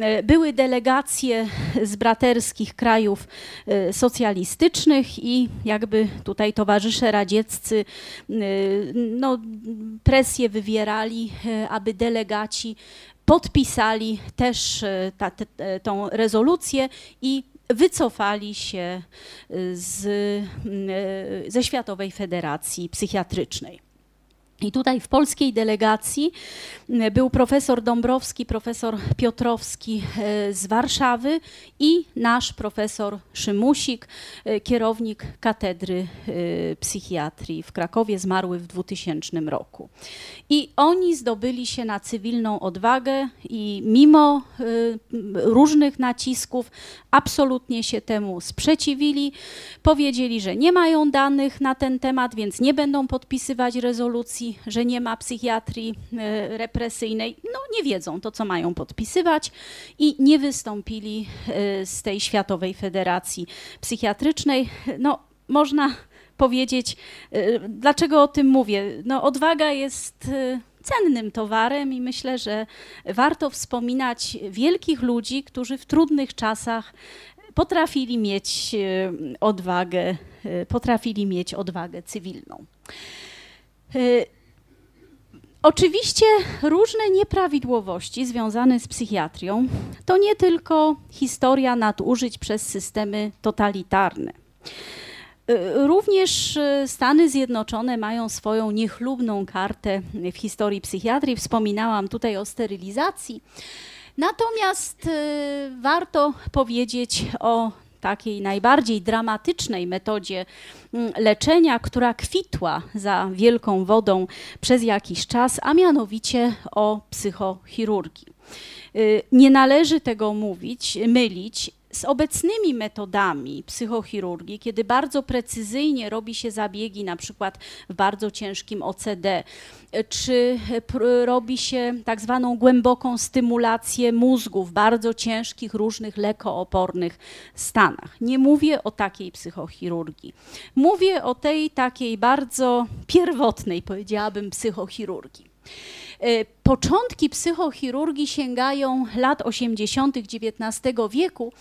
E, były delegacje z braterskich krajów e, socjalistycznych i jakby tutaj towarzysze radzieccy e, no, presję wywierali, aby delegaci podpisali też ta, tą rezolucję i wycofali się z, ze Światowej Federacji Psychiatrycznej. I tutaj w polskiej delegacji był profesor Dąbrowski, profesor Piotrowski e, z Warszawy i nasz profesor Szymusik, e, kierownik katedry e, psychiatrii w Krakowie, zmarły w 2000 roku. I oni zdobyli się na cywilną odwagę i mimo różnych nacisków absolutnie się temu sprzeciwili. Powiedzieli, że nie mają danych na ten temat, więc nie będą podpisywać rezolucji że nie ma psychiatrii e, represyjnej, no nie wiedzą to, co mają podpisywać i nie wystąpili e, z tej Światowej Federacji Psychiatrycznej. No, można powiedzieć, e, dlaczego o tym mówię? No, odwaga jest cennym towarem i myślę, że warto wspominać wielkich ludzi, którzy w trudnych czasach potrafili mieć odwagę, potrafili mieć odwagę cywilną. Oczywiście różne nieprawidłowości związane z psychiatrią to nie tylko historia nadużyć przez systemy totalitarne. Również Stany Zjednoczone mają swoją niechlubną kartę w historii psychiatrii. Wspominałam tutaj o sterylizacji. Natomiast warto powiedzieć o takiej najbardziej dramatycznej metodzie mm, leczenia, która kwitła za wielką wodą przez jakiś czas, a mianowicie o psychochirurgii. Y, nie należy tego mówić, mylić z obecnymi metodami psychochirurgii, kiedy bardzo precyzyjnie robi się zabiegi, na przykład w bardzo ciężkim OCD, czy robi się tak zwaną głęboką stymulację mózgu w bardzo ciężkich, różnych lekoopornych stanach. Nie mówię o takiej psychochirurgii. Mówię o tej takiej bardzo pierwotnej, powiedziałabym, psychochirurgii. E, początki psychochirurgii sięgają lat 80. XIX wieku,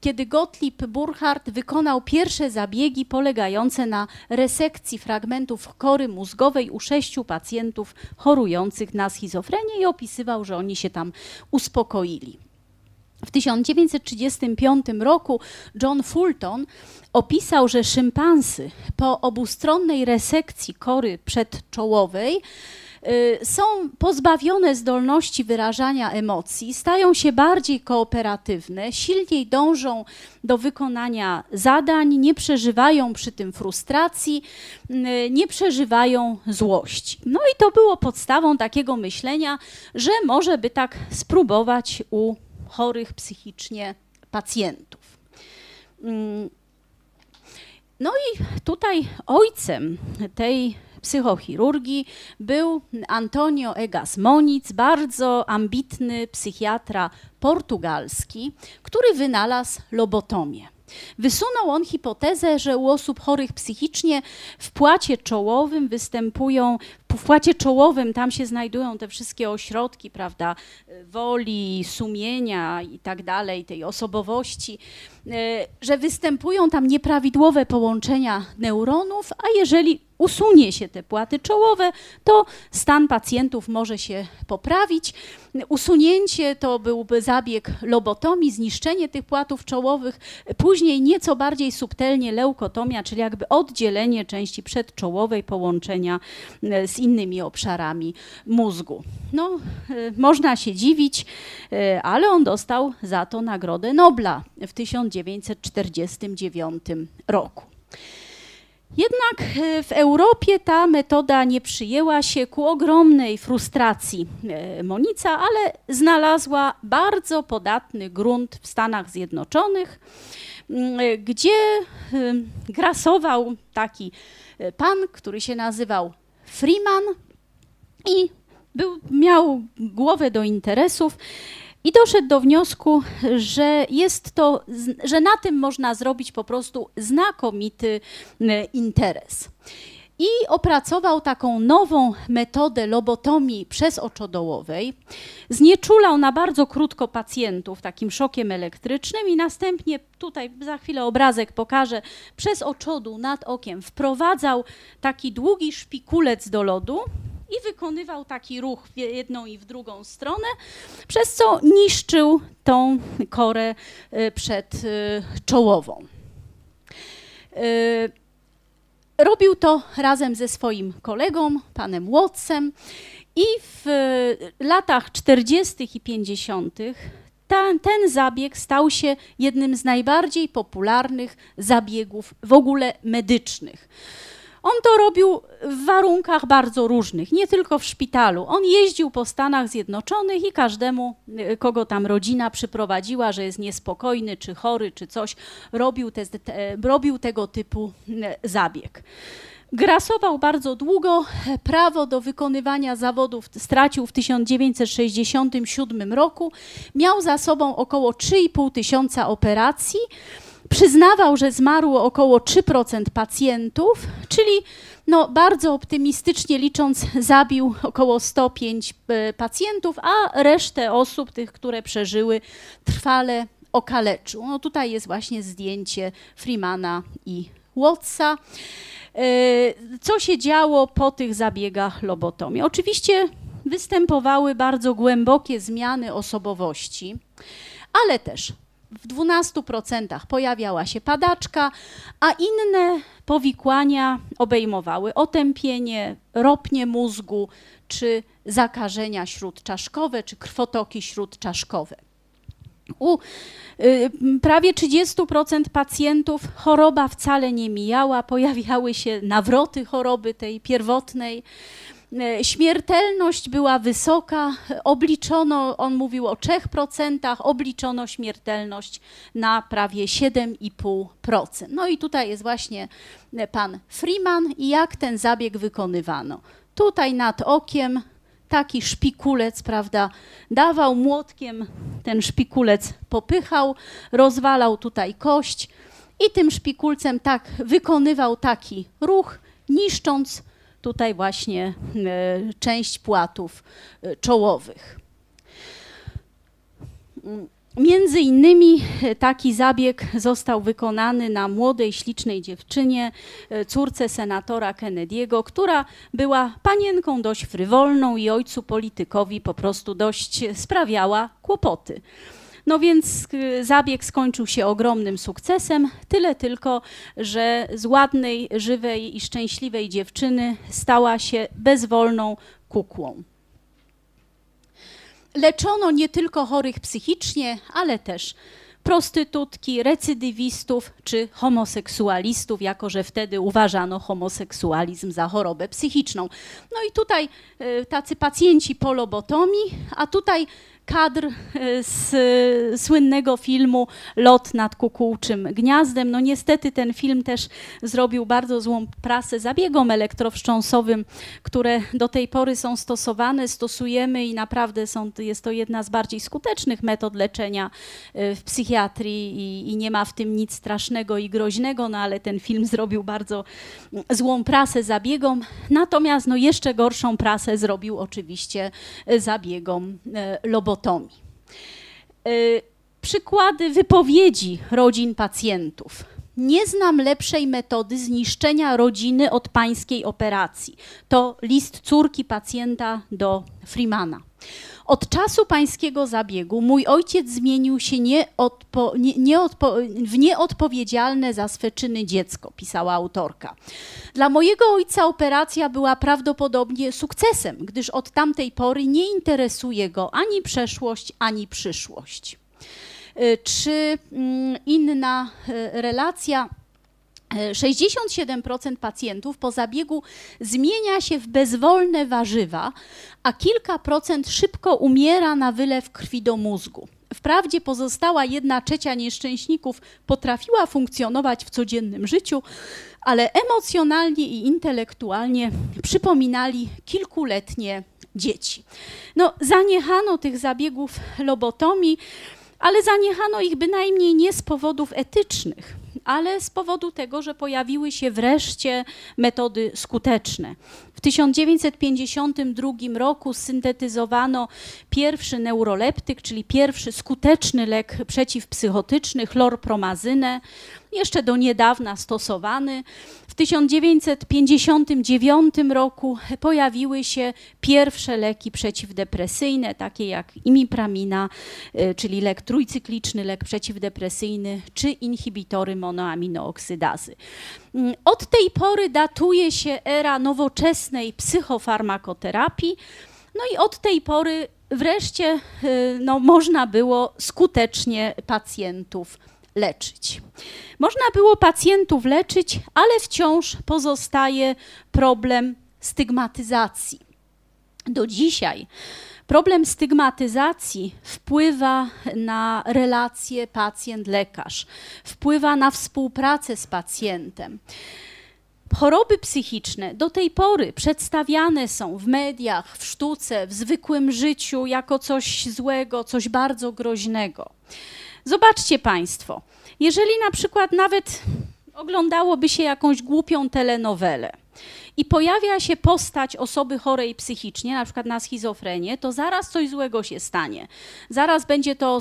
kiedy Gottlieb Burchardt wykonał pierwsze zabiegi polegające na resekcji fragmentów kory mózgowej u sześciu pacjentów chorujących na schizofrenię i opisywał, że oni się tam uspokoili. W 1935 roku John Fulton opisał, że szympansy po obustronnej resekcji kory przedczołowej są pozbawione zdolności wyrażania emocji, stają się bardziej kooperatywne, silniej dążą do wykonania zadań, nie przeżywają przy tym frustracji, y, nie przeżywają złości. No i to było podstawą takiego myślenia, że może by tak spróbować u chorych psychicznie pacjentów. Mm. No i tutaj ojcem tej psychochirurgii był Antonio Egas Moniz, bardzo ambitny psychiatra portugalski, który wynalazł lobotomię. Wysunął on hipotezę, że u osób chorych psychicznie w płacie czołowym występują, w płacie czołowym tam się znajdują te wszystkie ośrodki, prawda, woli, sumienia i tak dalej, tej osobowości, e, że występują tam nieprawidłowe połączenia neuronów, a jeżeli usunie się te płaty czołowe, to stan pacjentów może się poprawić. Usunięcie to byłby zabieg lobotomii, zniszczenie tych płatów czołowych, później nieco bardziej subtelnie leukotomia, czyli jakby oddzielenie części przedczołowej połączenia e, z innymi obszarami mózgu. No, e, można się dziwić, e, ale on dostał za to Nagrodę Nobla w 1949 roku. Jednak e, w Europie ta metoda nie przyjęła się ku ogromnej frustracji e, Monica, ale znalazła bardzo podatny grunt w Stanach Zjednoczonych, e, gdzie grasował taki pan, który się nazywał Freeman i był, miał głowę do interesów i doszedł do wniosku, że jest to, że na tym można zrobić po prostu znakomity interes. I opracował taką nową metodę lobotomii przez oczodołowej. Znieczulał na bardzo krótko pacjentów takim szokiem elektrycznym i następnie, tutaj za chwilę obrazek pokażę, przez oczodu nad okiem wprowadzał taki długi szpikulec do lodu i wykonywał taki ruch w jedną i w drugą stronę, przez co niszczył tą korę y, przed y. Y, robił to razem ze swoim kolegą, panem Wattsem, i w latach 40. i 50. Ten, ten zabieg stał się jednym z najbardziej popularnych zabiegów w ogóle medycznych. On to robił w warunkach bardzo różnych, nie tylko w szpitalu. On jeździł po Stanach Zjednoczonych i każdemu, y, kogo tam rodzina przyprowadziła, że jest niespokojny, czy chory, czy coś, robił, te, te, robił tego typu y, zabieg. Grasował bardzo długo. Prawo do wykonywania zawodów stracił w 1967 roku. Miał za sobą około 3,5 tysiąca operacji przyznawał, że zmarło około 3% pacjentów, czyli no, bardzo optymistycznie licząc, zabił około 105 e, pacjentów, a resztę osób, tych, które przeżyły, trwale okaleczył. No tutaj jest właśnie zdjęcie Freemana i Wattsa. Co się działo po tych zabiegach lobotomii? Oczywiście występowały bardzo głębokie zmiany osobowości, ale też w 12% pojawiała się padaczka, a inne powikłania obejmowały otępienie, ropnie mózgu, czy zakażenia śródczaszkowe, czy krwotoki śródczaszkowe. U y, prawie 30% pacjentów choroba wcale nie mijała, pojawiały się nawroty choroby tej pierwotnej. E, śmiertelność była wysoka, obliczono, on mówił o 3%, obliczono śmiertelność na prawie 7,5%. No i tutaj jest właśnie e, pan Freeman i jak ten zabieg wykonywano. Tutaj nad okiem taki szpikulec, prawda, dawał młotkiem, ten szpikulec popychał, rozwalał tutaj kość i tym szpikulcem tak wykonywał taki ruch, niszcząc tutaj właśnie e, część płatów e, czołowych. Między innymi e, taki zabieg został wykonany na młodej, ślicznej dziewczynie, córce senatora Kennedy'ego, która była panienką dość frywolną i ojcu politykowi po prostu dość sprawiała kłopoty. No więc y, zabieg skończył się ogromnym sukcesem, tyle tylko, że z ładnej, żywej i szczęśliwej dziewczyny stała się bezwolną kukłą. Leczono nie tylko chorych psychicznie, ale też prostytutki, recydywistów czy homoseksualistów, jako że wtedy uważano homoseksualizm za chorobę psychiczną. No i tutaj y, tacy pacjenci po lobotomii, a tutaj kadr e, z słynnego filmu Lot nad kukułczym gniazdem. No niestety ten film też zrobił bardzo złą prasę zabiegom elektrowstrząsowym, które do tej pory są stosowane, stosujemy i naprawdę są, jest to jedna z bardziej skutecznych metod leczenia e, w psychiatrii i, i nie ma w tym nic strasznego i groźnego, no ale ten film zrobił bardzo złą prasę zabiegom. Natomiast no jeszcze gorszą prasę zrobił oczywiście zabiegom lobotomii lobotomii. Y, przykłady wypowiedzi rodzin pacjentów. Nie znam lepszej metody zniszczenia rodziny od pańskiej operacji. To list córki pacjenta do Freemana. Od czasu pańskiego zabiegu mój ojciec zmienił się nieodpo, nie, nieodpo, w nieodpowiedzialne za swe czyny dziecko, pisała autorka. Dla mojego ojca operacja była prawdopodobnie sukcesem, gdyż od tamtej pory nie interesuje go ani przeszłość, ani przyszłość. Y, czy mm, inna y, relacja 67% pacjentów po zabiegu zmienia się w bezwolne warzywa, a kilka procent szybko umiera na wylew krwi do mózgu. Wprawdzie pozostała jedna trzecia nieszczęśników potrafiła funkcjonować w codziennym życiu, ale emocjonalnie i intelektualnie przypominali kilkuletnie dzieci. No, zaniechano tych zabiegów lobotomii, ale zaniechano ich bynajmniej nie z powodów etycznych ale z powodu tego, że pojawiły się wreszcie metody skuteczne. W 1952 roku syntetyzowano pierwszy neuroleptyk, czyli pierwszy skuteczny lek przeciwpsychotyczny, chlorpromazynę jeszcze do niedawna stosowany. W 1959 roku pojawiły się pierwsze leki przeciwdepresyjne, takie jak imipramina, y, czyli lek trójcykliczny, lek przeciwdepresyjny, czy inhibitory monoaminooksydazy. Mm, od tej pory datuje się era nowoczesnej psychofarmakoterapii, no i od tej pory wreszcie y, no, można było skutecznie pacjentów leczyć. Można było pacjentów leczyć, ale wciąż pozostaje problem stygmatyzacji. Do dzisiaj problem stygmatyzacji wpływa na relacje pacjent-lekarz, wpływa na współpracę z pacjentem. Choroby psychiczne do tej pory przedstawiane są w mediach, w sztuce, w zwykłym życiu jako coś złego, coś bardzo groźnego. Zobaczcie Państwo, jeżeli na przykład nawet oglądałoby się jakąś głupią telenowelę i pojawia się postać osoby chorej psychicznie, na przykład na schizofrenię, to zaraz coś złego się stanie. Zaraz będzie to,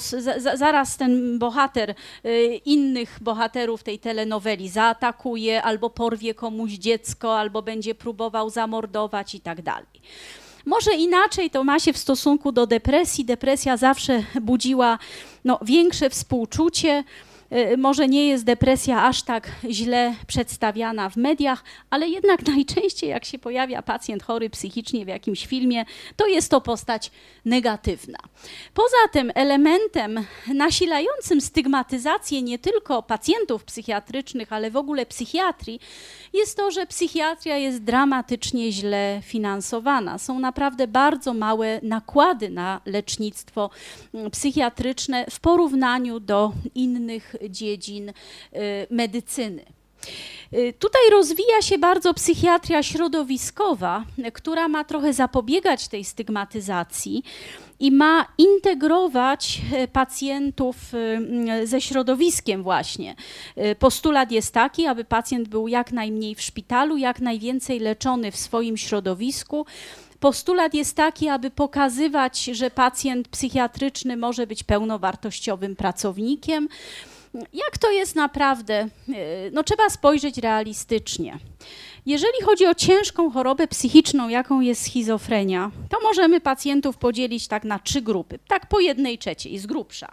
zaraz ten bohater y, innych bohaterów tej telenoweli zaatakuje, albo porwie komuś dziecko, albo będzie próbował zamordować i tak dalej. Może inaczej to ma się w stosunku do depresji. Depresja zawsze budziła no, większe współczucie. Y, może nie jest depresja aż tak źle przedstawiana w mediach, ale jednak najczęściej jak się pojawia pacjent chory psychicznie w jakimś filmie, to jest to postać negatywna. Poza tym elementem nasilającym stygmatyzację nie tylko pacjentów psychiatrycznych, ale w ogóle psychiatrii, jest to, że psychiatria jest dramatycznie źle finansowana. Są naprawdę bardzo małe nakłady na lecznictwo mm, psychiatryczne w porównaniu do innych dziedzin y, medycyny. Y, tutaj rozwija się bardzo psychiatria środowiskowa, która ma trochę zapobiegać tej stygmatyzacji i ma integrować e, pacjentów e, ze środowiskiem właśnie. Postulat jest taki, aby pacjent był jak najmniej w szpitalu, jak najwięcej leczony w swoim środowisku. Postulat jest taki, aby pokazywać, że pacjent psychiatryczny może być pełnowartościowym pracownikiem. Jak to jest naprawdę? No, trzeba spojrzeć realistycznie. Jeżeli chodzi o ciężką chorobę psychiczną, jaką jest schizofrenia, to możemy pacjentów podzielić tak na trzy grupy, tak po jednej trzeciej, z grubsza.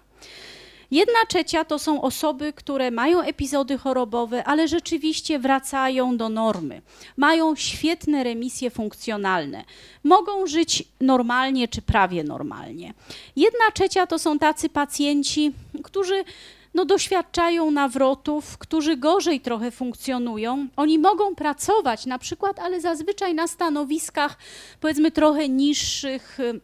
Jedna trzecia to są osoby, które mają epizody chorobowe, ale rzeczywiście wracają do normy. Mają świetne remisje funkcjonalne. Mogą żyć normalnie czy prawie normalnie. Jedna trzecia to są tacy pacjenci, którzy no, doświadczają nawrotów, którzy gorzej trochę funkcjonują. Oni mogą pracować na przykład, ale zazwyczaj na stanowiskach powiedzmy trochę niższych y,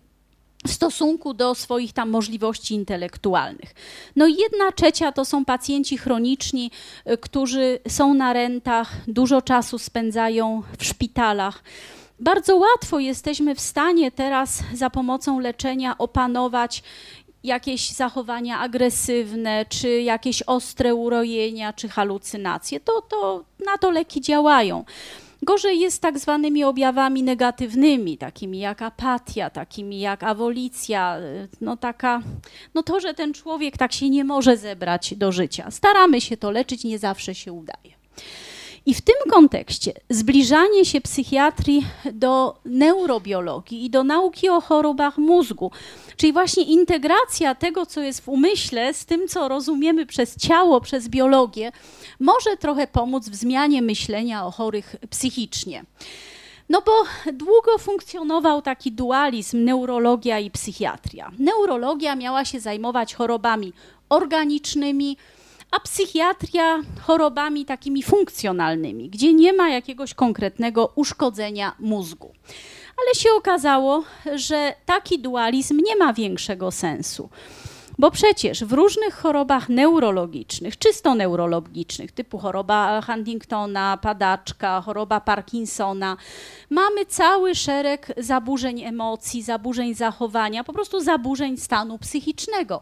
w stosunku do swoich tam możliwości intelektualnych. No i jedna trzecia to są pacjenci chroniczni, y, którzy są na rentach, dużo czasu spędzają w szpitalach. Bardzo łatwo jesteśmy w stanie teraz za pomocą leczenia opanować jakieś zachowania agresywne, czy jakieś ostre urojenia, czy halucynacje, to, to na to leki działają. Gorzej jest tak zwanymi objawami negatywnymi, takimi jak apatia, takimi jak awolicja, no taka, no to, że ten człowiek tak się nie może zebrać do życia. Staramy się to leczyć, nie zawsze się udaje. I w tym kontekście zbliżanie się psychiatrii do neurobiologii i do nauki o chorobach mózgu, czyli właśnie integracja tego, co jest w umyśle, z tym, co rozumiemy przez ciało, przez biologię, może trochę pomóc w zmianie myślenia o chorych psychicznie. No bo długo funkcjonował taki dualizm neurologia i psychiatria. Neurologia miała się zajmować chorobami organicznymi, a psychiatria chorobami takimi funkcjonalnymi, gdzie nie ma jakiegoś konkretnego uszkodzenia mózgu. Ale się okazało, że taki dualizm nie ma większego sensu. Bo przecież w różnych chorobach neurologicznych, czysto neurologicznych, typu choroba Huntingtona, padaczka, choroba Parkinsona, mamy cały szereg zaburzeń emocji, zaburzeń zachowania, po prostu zaburzeń stanu psychicznego.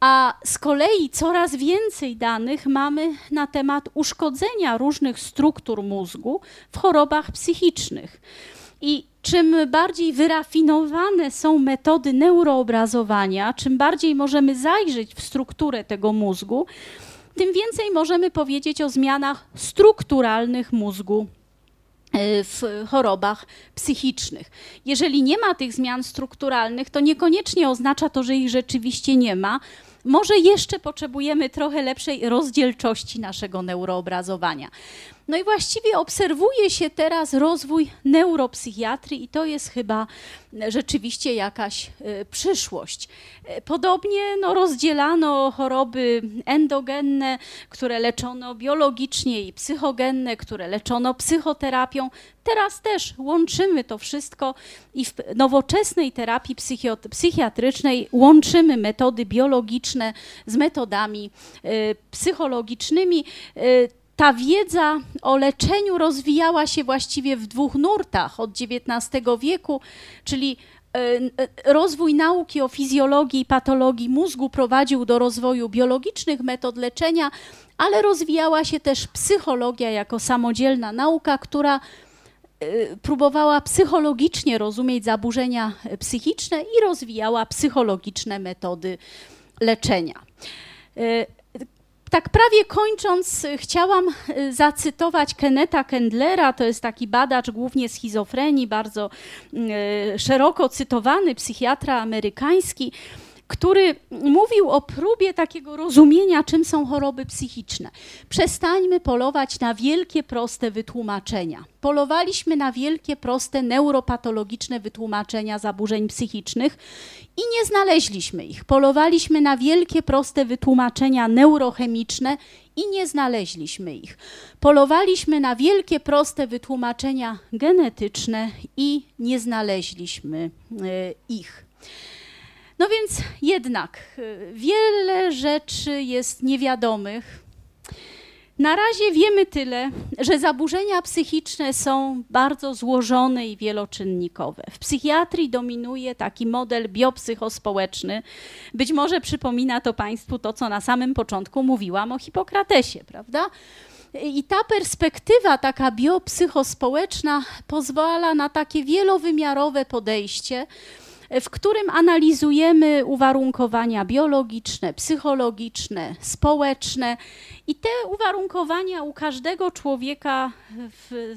A z kolei coraz więcej danych mamy na temat uszkodzenia różnych struktur mózgu w chorobach psychicznych. I czym bardziej wyrafinowane są metody neuroobrazowania, czym bardziej możemy zajrzeć w strukturę tego mózgu, tym więcej możemy powiedzieć o zmianach strukturalnych mózgu e, w chorobach psychicznych. Jeżeli nie ma tych zmian strukturalnych, to niekoniecznie oznacza to, że ich rzeczywiście nie ma. Może jeszcze potrzebujemy trochę lepszej rozdzielczości naszego neuroobrazowania. No i właściwie obserwuje się teraz rozwój neuropsychiatrii i to jest chyba rzeczywiście jakaś e, przyszłość. E, podobnie no, rozdzielano choroby endogenne, które leczono biologicznie i psychogenne, które leczono psychoterapią. Teraz też łączymy to wszystko i w nowoczesnej terapii psychiatrycznej łączymy metody biologiczne z metodami y, psychologicznymi. Ta wiedza o leczeniu rozwijała się właściwie w dwóch nurtach od XIX wieku, czyli rozwój nauki o fizjologii i patologii mózgu prowadził do rozwoju biologicznych metod leczenia, ale rozwijała się też psychologia jako samodzielna nauka, która próbowała psychologicznie rozumieć zaburzenia psychiczne i rozwijała psychologiczne metody leczenia. Tak prawie kończąc, chciałam y, zacytować Keneta Kendlera, to jest taki badacz głównie schizofrenii, bardzo y, szeroko cytowany psychiatra amerykański, który mówił o próbie takiego rozumienia, czym są choroby psychiczne. Przestańmy polować na wielkie, proste wytłumaczenia. Polowaliśmy na wielkie, proste, neuropatologiczne wytłumaczenia zaburzeń psychicznych i nie znaleźliśmy ich. Polowaliśmy na wielkie, proste wytłumaczenia neurochemiczne i nie znaleźliśmy ich. Polowaliśmy na wielkie, proste wytłumaczenia genetyczne i nie znaleźliśmy y, ich. No więc jednak y, wiele rzeczy jest niewiadomych. Na razie wiemy tyle, że zaburzenia psychiczne są bardzo złożone i wieloczynnikowe. W psychiatrii dominuje taki model biopsychospołeczny. Być może przypomina to Państwu to, co na samym początku mówiłam o Hipokratesie, prawda? I ta perspektywa, taka biopsychospołeczna, pozwala na takie wielowymiarowe podejście w którym analizujemy uwarunkowania biologiczne, psychologiczne, społeczne i te uwarunkowania u każdego człowieka w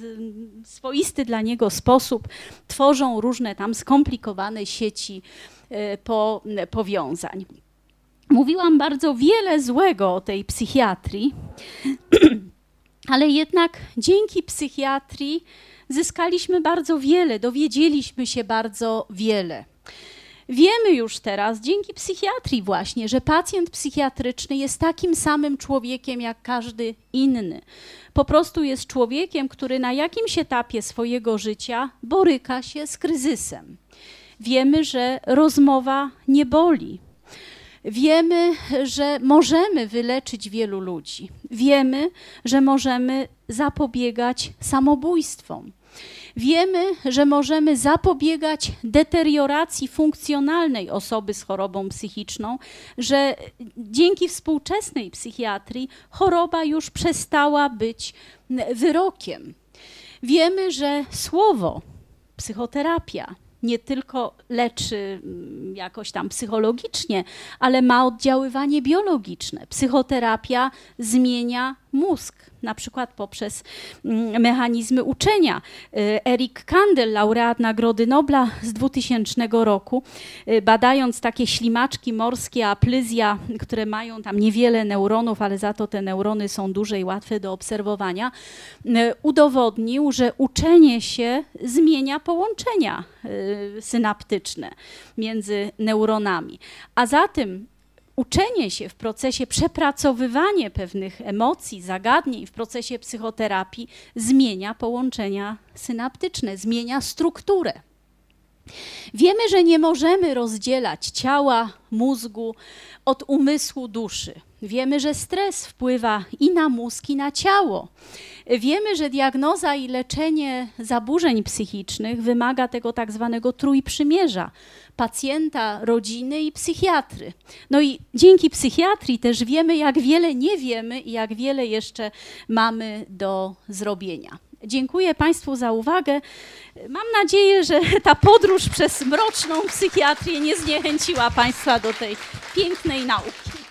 swoisty dla niego sposób tworzą różne tam skomplikowane sieci e, po, powiązań. Mówiłam bardzo wiele złego o tej psychiatrii, ale jednak dzięki psychiatrii zyskaliśmy bardzo wiele, dowiedzieliśmy się bardzo wiele. Wiemy już teraz, dzięki psychiatrii właśnie, że pacjent psychiatryczny jest takim samym człowiekiem jak każdy inny. Po prostu jest człowiekiem, który na jakimś etapie swojego życia boryka się z kryzysem. Wiemy, że rozmowa nie boli. Wiemy, że możemy wyleczyć wielu ludzi. Wiemy, że możemy zapobiegać samobójstwom. Wiemy, że możemy zapobiegać deterioracji funkcjonalnej osoby z chorobą psychiczną, że dzięki współczesnej psychiatrii choroba już przestała być wyrokiem. Wiemy, że słowo, psychoterapia, nie tylko leczy mm, jakoś tam psychologicznie, ale ma oddziaływanie biologiczne. Psychoterapia zmienia mózg, na przykład poprzez mm, mechanizmy uczenia. Y, Eric Kandel, laureat Nagrody Nobla z 2000 roku, y, badając takie ślimaczki morskie, aplyzja, które mają tam niewiele neuronów, ale za to te neurony są duże i łatwe do obserwowania, y, udowodnił, że uczenie się zmienia połączenia synaptyczne między neuronami. A zatem uczenie się w procesie przepracowywania pewnych emocji, zagadnień w procesie psychoterapii zmienia połączenia synaptyczne, zmienia strukturę. Wiemy, że nie możemy rozdzielać ciała, mózgu od umysłu, duszy. Wiemy, że stres wpływa i na mózg, i na ciało. Wiemy, że diagnoza i leczenie zaburzeń psychicznych wymaga tego tak zwanego trójprzymierza pacjenta, rodziny i psychiatry. No i dzięki psychiatrii też wiemy, jak wiele nie wiemy i jak wiele jeszcze mamy do zrobienia. Dziękuję Państwu za uwagę. Mam nadzieję, że ta podróż przez mroczną psychiatrię nie zniechęciła Państwa do tej pięknej nauki.